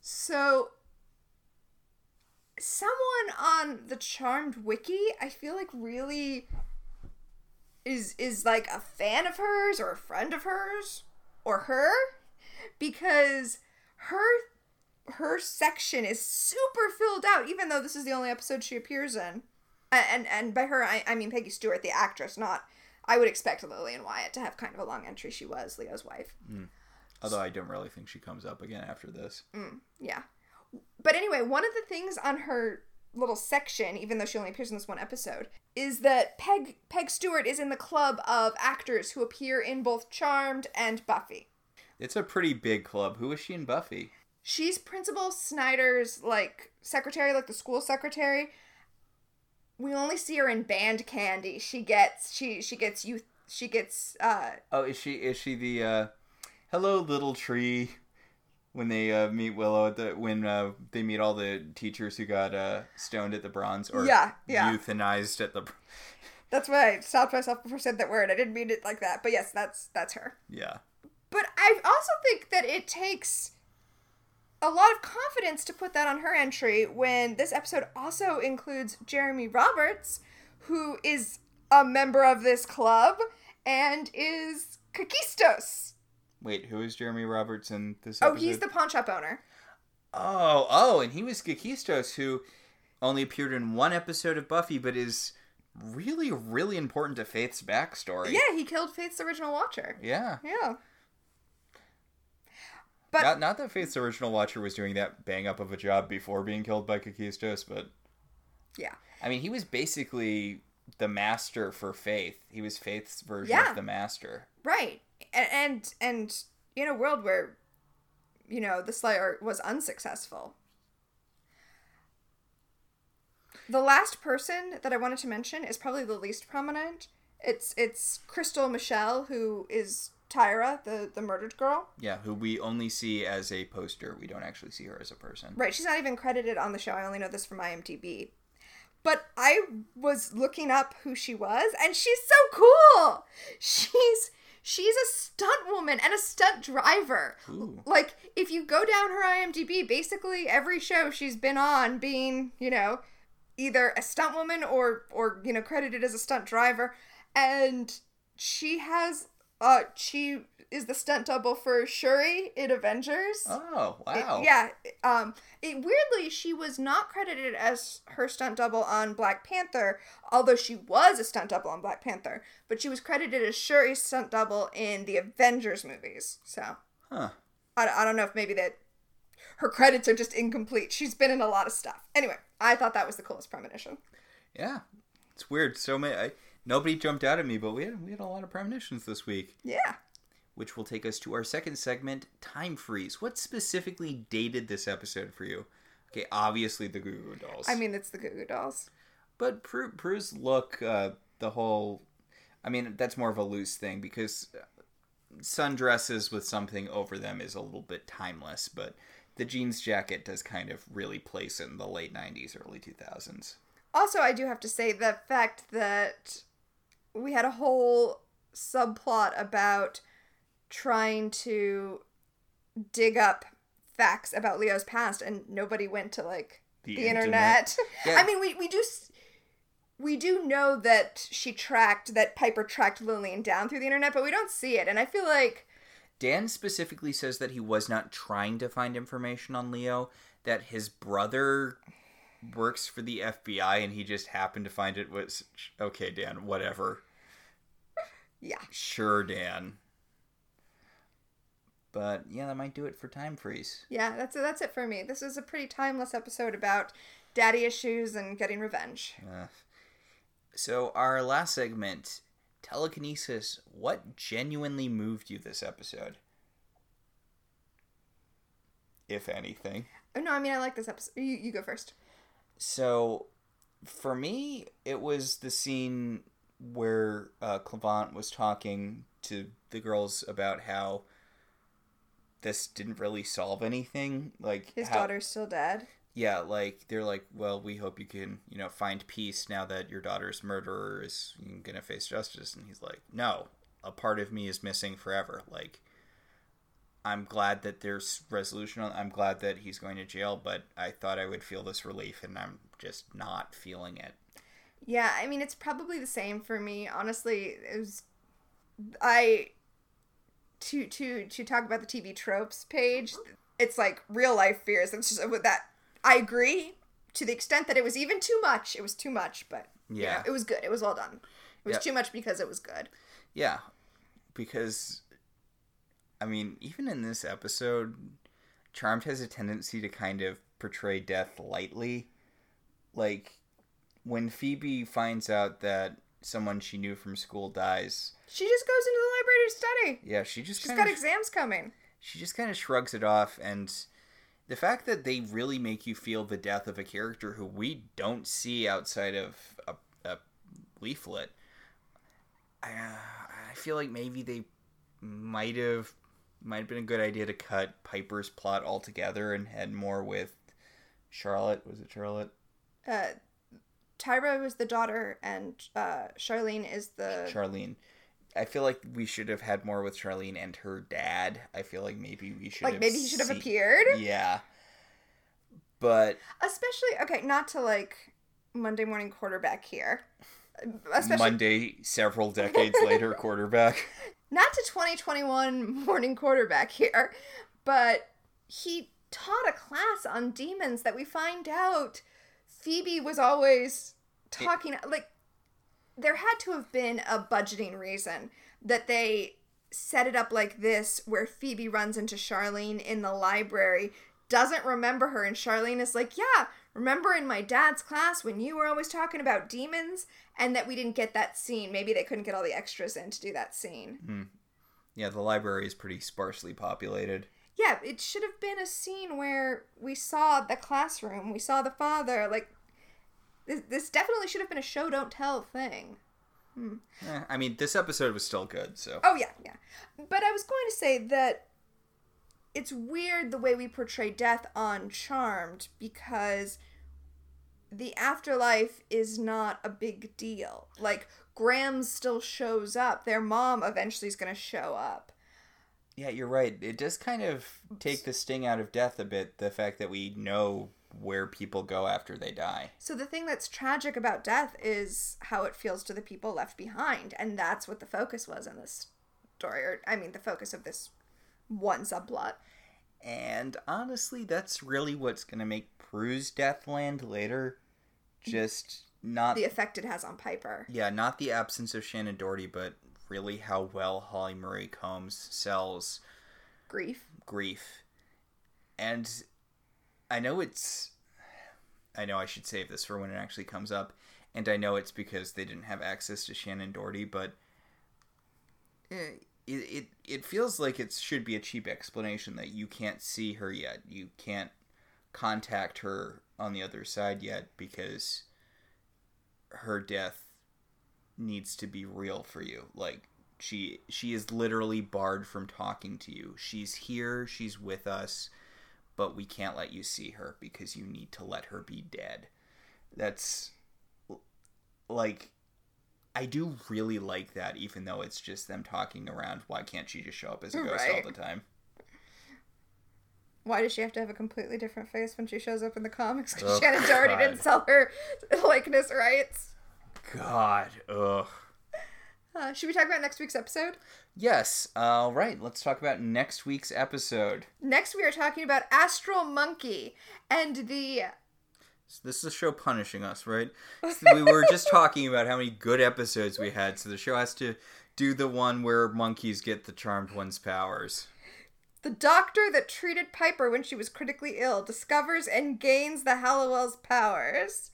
So, someone on the Charmed wiki, I feel like really is is like a fan of hers or a friend of hers or her because her her section is super filled out even though this is the only episode she appears in. And and by her I, I mean Peggy Stewart the actress, not I would expect Lillian Wyatt to have kind of a long entry. She was Leo's wife. Mm. Although I don't really think she comes up again after this. Mm, yeah. But anyway, one of the things on her little section, even though she only appears in this one episode, is that Peg Peg Stewart is in the club of actors who appear in both Charmed and Buffy. It's a pretty big club. Who is she in Buffy? She's Principal Snyder's like secretary, like the school secretary. We only see her in Band Candy. She gets she she gets youth she gets uh Oh, is she is she the uh Hello Little Tree when they uh, meet Willow at the when uh, they meet all the teachers who got uh, stoned at the bronze or Yeah, yeah. euthanized at the [LAUGHS] that's why I stopped myself before I said that word. I didn't mean it like that. But yes, that's that's her. yeah. But I also think that it takes a lot of confidence to put that on her entry when this episode also includes Jeremy Roberts, who is a member of this club and is Kakistos. Wait, who is Jeremy Roberts in this Oh, episode? he's the pawn shop owner. Oh, oh, and he was Kakistos, who only appeared in one episode of Buffy, but is really, really important to Faith's backstory. Yeah, he killed Faith's original watcher. Yeah. Yeah. But Not, not that Faith's original watcher was doing that bang up of a job before being killed by Kakistos, but yeah. I mean, he was basically the master for Faith. He was Faith's version Yeah. of the master. Right. And, and and in a world where you know, the Slayer was unsuccessful. The last person that I wanted to mention is probably the least prominent. It's it's Crystal Michelle, who is Tyra, the the murdered girl. Yeah, who we only see as a poster. We don't actually see her as a person. Right, she's not even credited on the show. I only know this from IMDb. But I was looking up who she was, and she's so cool. She's she's a stunt woman and a stunt driver. Ooh. Like if you go down her IMDb, basically every show she's been on being, you know, either a stunt woman or or you know credited as a stunt driver and she has uh she is the stunt double for Shuri in Avengers. Oh It- wow! yeah. Um. It, weirdly, she was not credited as her stunt double on Black Panther, although she was a stunt double on Black Panther. But she was credited as Shuri's stunt double in the Avengers movies. So Huh. I, I don't know if maybe that her credits are just incomplete. She's been in a lot of stuff. Anyway, I thought that was the coolest premonition. Yeah, it's weird. So many. I, nobody jumped out at me, but we had we had a lot of premonitions this week, Yeah. Which will take us to our second segment, time freeze. What specifically dated this episode for you? Okay, obviously the Goo Goo Dolls. I mean, it's the Goo Goo Dolls. But Prue, Prue's look, uh, the whole. I mean, that's more of a loose thing because sundresses with something over them is a little bit timeless, but the jeans jacket does kind of really place it in the late 90s, early 2000s. Also, I do have to say the fact that we had a whole subplot about trying to dig up facts about Leo's past, and nobody went to like The the, internet. internet. [LAUGHS] Yeah. I mean, we we do. We do know that she tracked that Piper tracked Lillian down through the internet, but we don't see it. And I feel like Dan specifically says that he was not trying to find information on Leo, that his brother works for the FBI and he just happened to find it was okay, Dan, whatever. [LAUGHS] yeah, Sure, Dan. But yeah, that might do it for time freeze. yeah, that's that's it for me. This is a pretty timeless episode about daddy issues and getting revenge. Uh, so our last segment, telekinesis. What genuinely moved you this episode? If anything. Oh no, I mean I like this episode. You, you go first. So, for me, it was the scene where uh, Cleavant was talking to the girls about how this didn't really solve anything. Like His how- daughter's still dead. Yeah, like they're like, well, we hope you can, you know, find peace now that your daughter's murderer is gonna face justice. And he's like, no, a part of me is missing forever. Like, I'm glad that there's resolution. on I'm glad that he's going to jail, but I thought I would feel this relief, and I'm just not feeling it. Yeah, I mean it's probably the same for me. Honestly, it was I to to to talk about the TV tropes page. It's like real life fears. Just with that. I agree to the extent that it was even too much. It was too much, but you Yeah. know, it was good. It was well done. It was Yeah. too much because it was good. Yeah, because I mean, even in this episode, Charmed has a tendency to kind of portray death lightly. Like when Phoebe finds out that someone she knew from school dies, She just goes into the library to study. yeah, she just She's got of exams coming. she just kind of shrugs it off and the fact that they really make you feel the death of a character who we don't see outside of a, a leaflet I, uh, I feel like maybe they might have might have been a good idea to cut piper's plot altogether and head more with charlotte was it charlotte Uh, Tyra was the daughter, and uh, Charlene is the charlene I feel like we should have had more with Charlene and her dad. I feel like maybe we should like maybe he should have seen- appeared. Yeah. But Especially okay, not to like Monday morning quarterback here. Especially Monday, several decades later, [LAUGHS] quarterback. not to 2021 morning quarterback here, but he taught a class on demons that we find out Phoebe was always talking like there had to have been a budgeting reason that they set it up like this where Phoebe runs into Charlene in the library doesn't remember her and Charlene is like, "Yeah, remember in my dad's class when you were always talking about demons and that we didn't get that scene. Maybe they couldn't get all the extras in to do that scene." Hmm. Yeah, the library is pretty sparsely populated. Yeah, it should have been a scene where we saw the classroom, we saw the father. Like, this, this definitely should have been a show don't tell thing. Eh, I mean, this episode was still good, so. Oh, yeah, yeah. But I was going to say that it's weird the way we portray death on Charmed because the afterlife is not a big deal. Like, Grams still shows up, their mom eventually is going to show up. Yeah, you're right. It does kind of take the sting out of death a bit, the fact that we know where people go after they die. So the thing that's tragic about death is how it feels to the people left behind, and that's what the focus was in this story, or I mean, the focus of this one subplot. And honestly, that's really what's going to make Prue's death land later. Just not The effect it has on Piper. Yeah, not the absence of Shannen Doherty, but really how well Holly Marie Combs sells Grief. grief. And I know it's. I know I should save this for when it actually comes up. And I know it's because they didn't have access to Shannen Doherty, but. eh, It, it, it feels like it should be a cheap explanation that you can't see her yet. You can't contact her on the other side yet because her death needs to be real for you. Like she she is literally barred from talking to you. She's here, she's with us, but we can't let you see her because you need to let her be dead. That's like I do really like that even though it's just them talking around why can't she just show up as a ghost Right. all the time? Why does she have to have a completely different face when she shows up in the comics? Because Oh, Shannen Doherty didn't sell her [LAUGHS] likeness rights. God, ugh. Uh, should we talk about next week's episode? Yes, all right, let's talk about next week's episode. Next, we are talking about Astral Monkey and the. So this is a show punishing us, right? So we were [LAUGHS] just talking about how many good episodes we had, so the show has to do the one where monkeys get the charmed one's powers. The doctor that treated Piper when she was critically ill discovers and gains the Halliwell's powers.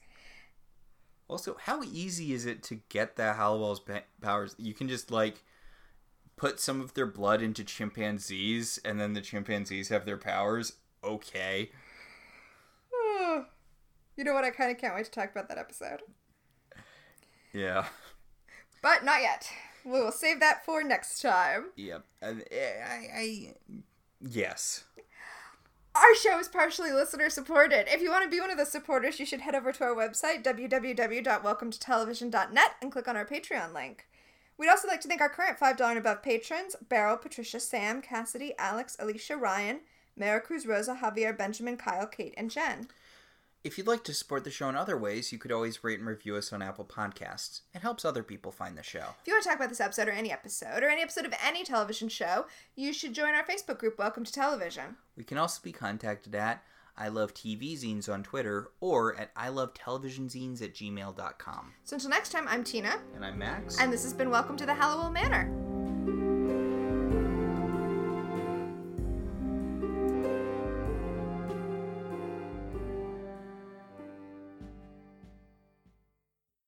Also, how easy is it to get the Halliwell's powers? You can just like put some of their blood into chimpanzees, and then the chimpanzees have their powers. Okay. you know what? I kind of can't wait to talk about that episode. Yeah. But not yet. We will save that for next time. Yep. And, eh, I, I, yes. Our show is partially listener supported. If you want to be one of the supporters, you should head over to our website, www.welcometotelevision.net, and click on our Patreon link. We'd also like to thank our current $5 and above patrons Beryl, Patricia, Sam, Cassidy, Alex, Alicia, Ryan, Mara Cruz, Rosa, Javier, Benjamin, Kyle, Kate, and Jen. If you'd like to support the show in other ways, you could always rate and review us on Apple Podcasts. It helps other people find the show. If you want to talk about this episode or any episode or any episode of any television show, you should join our Facebook group, Welcome to Television. We can also be contacted at I Love TV Zines on Twitter or at I Love Television Zines at gmail.com. So until next time, I'm Tina, And I'm Max. and this has been Welcome to the Halliwell Manor.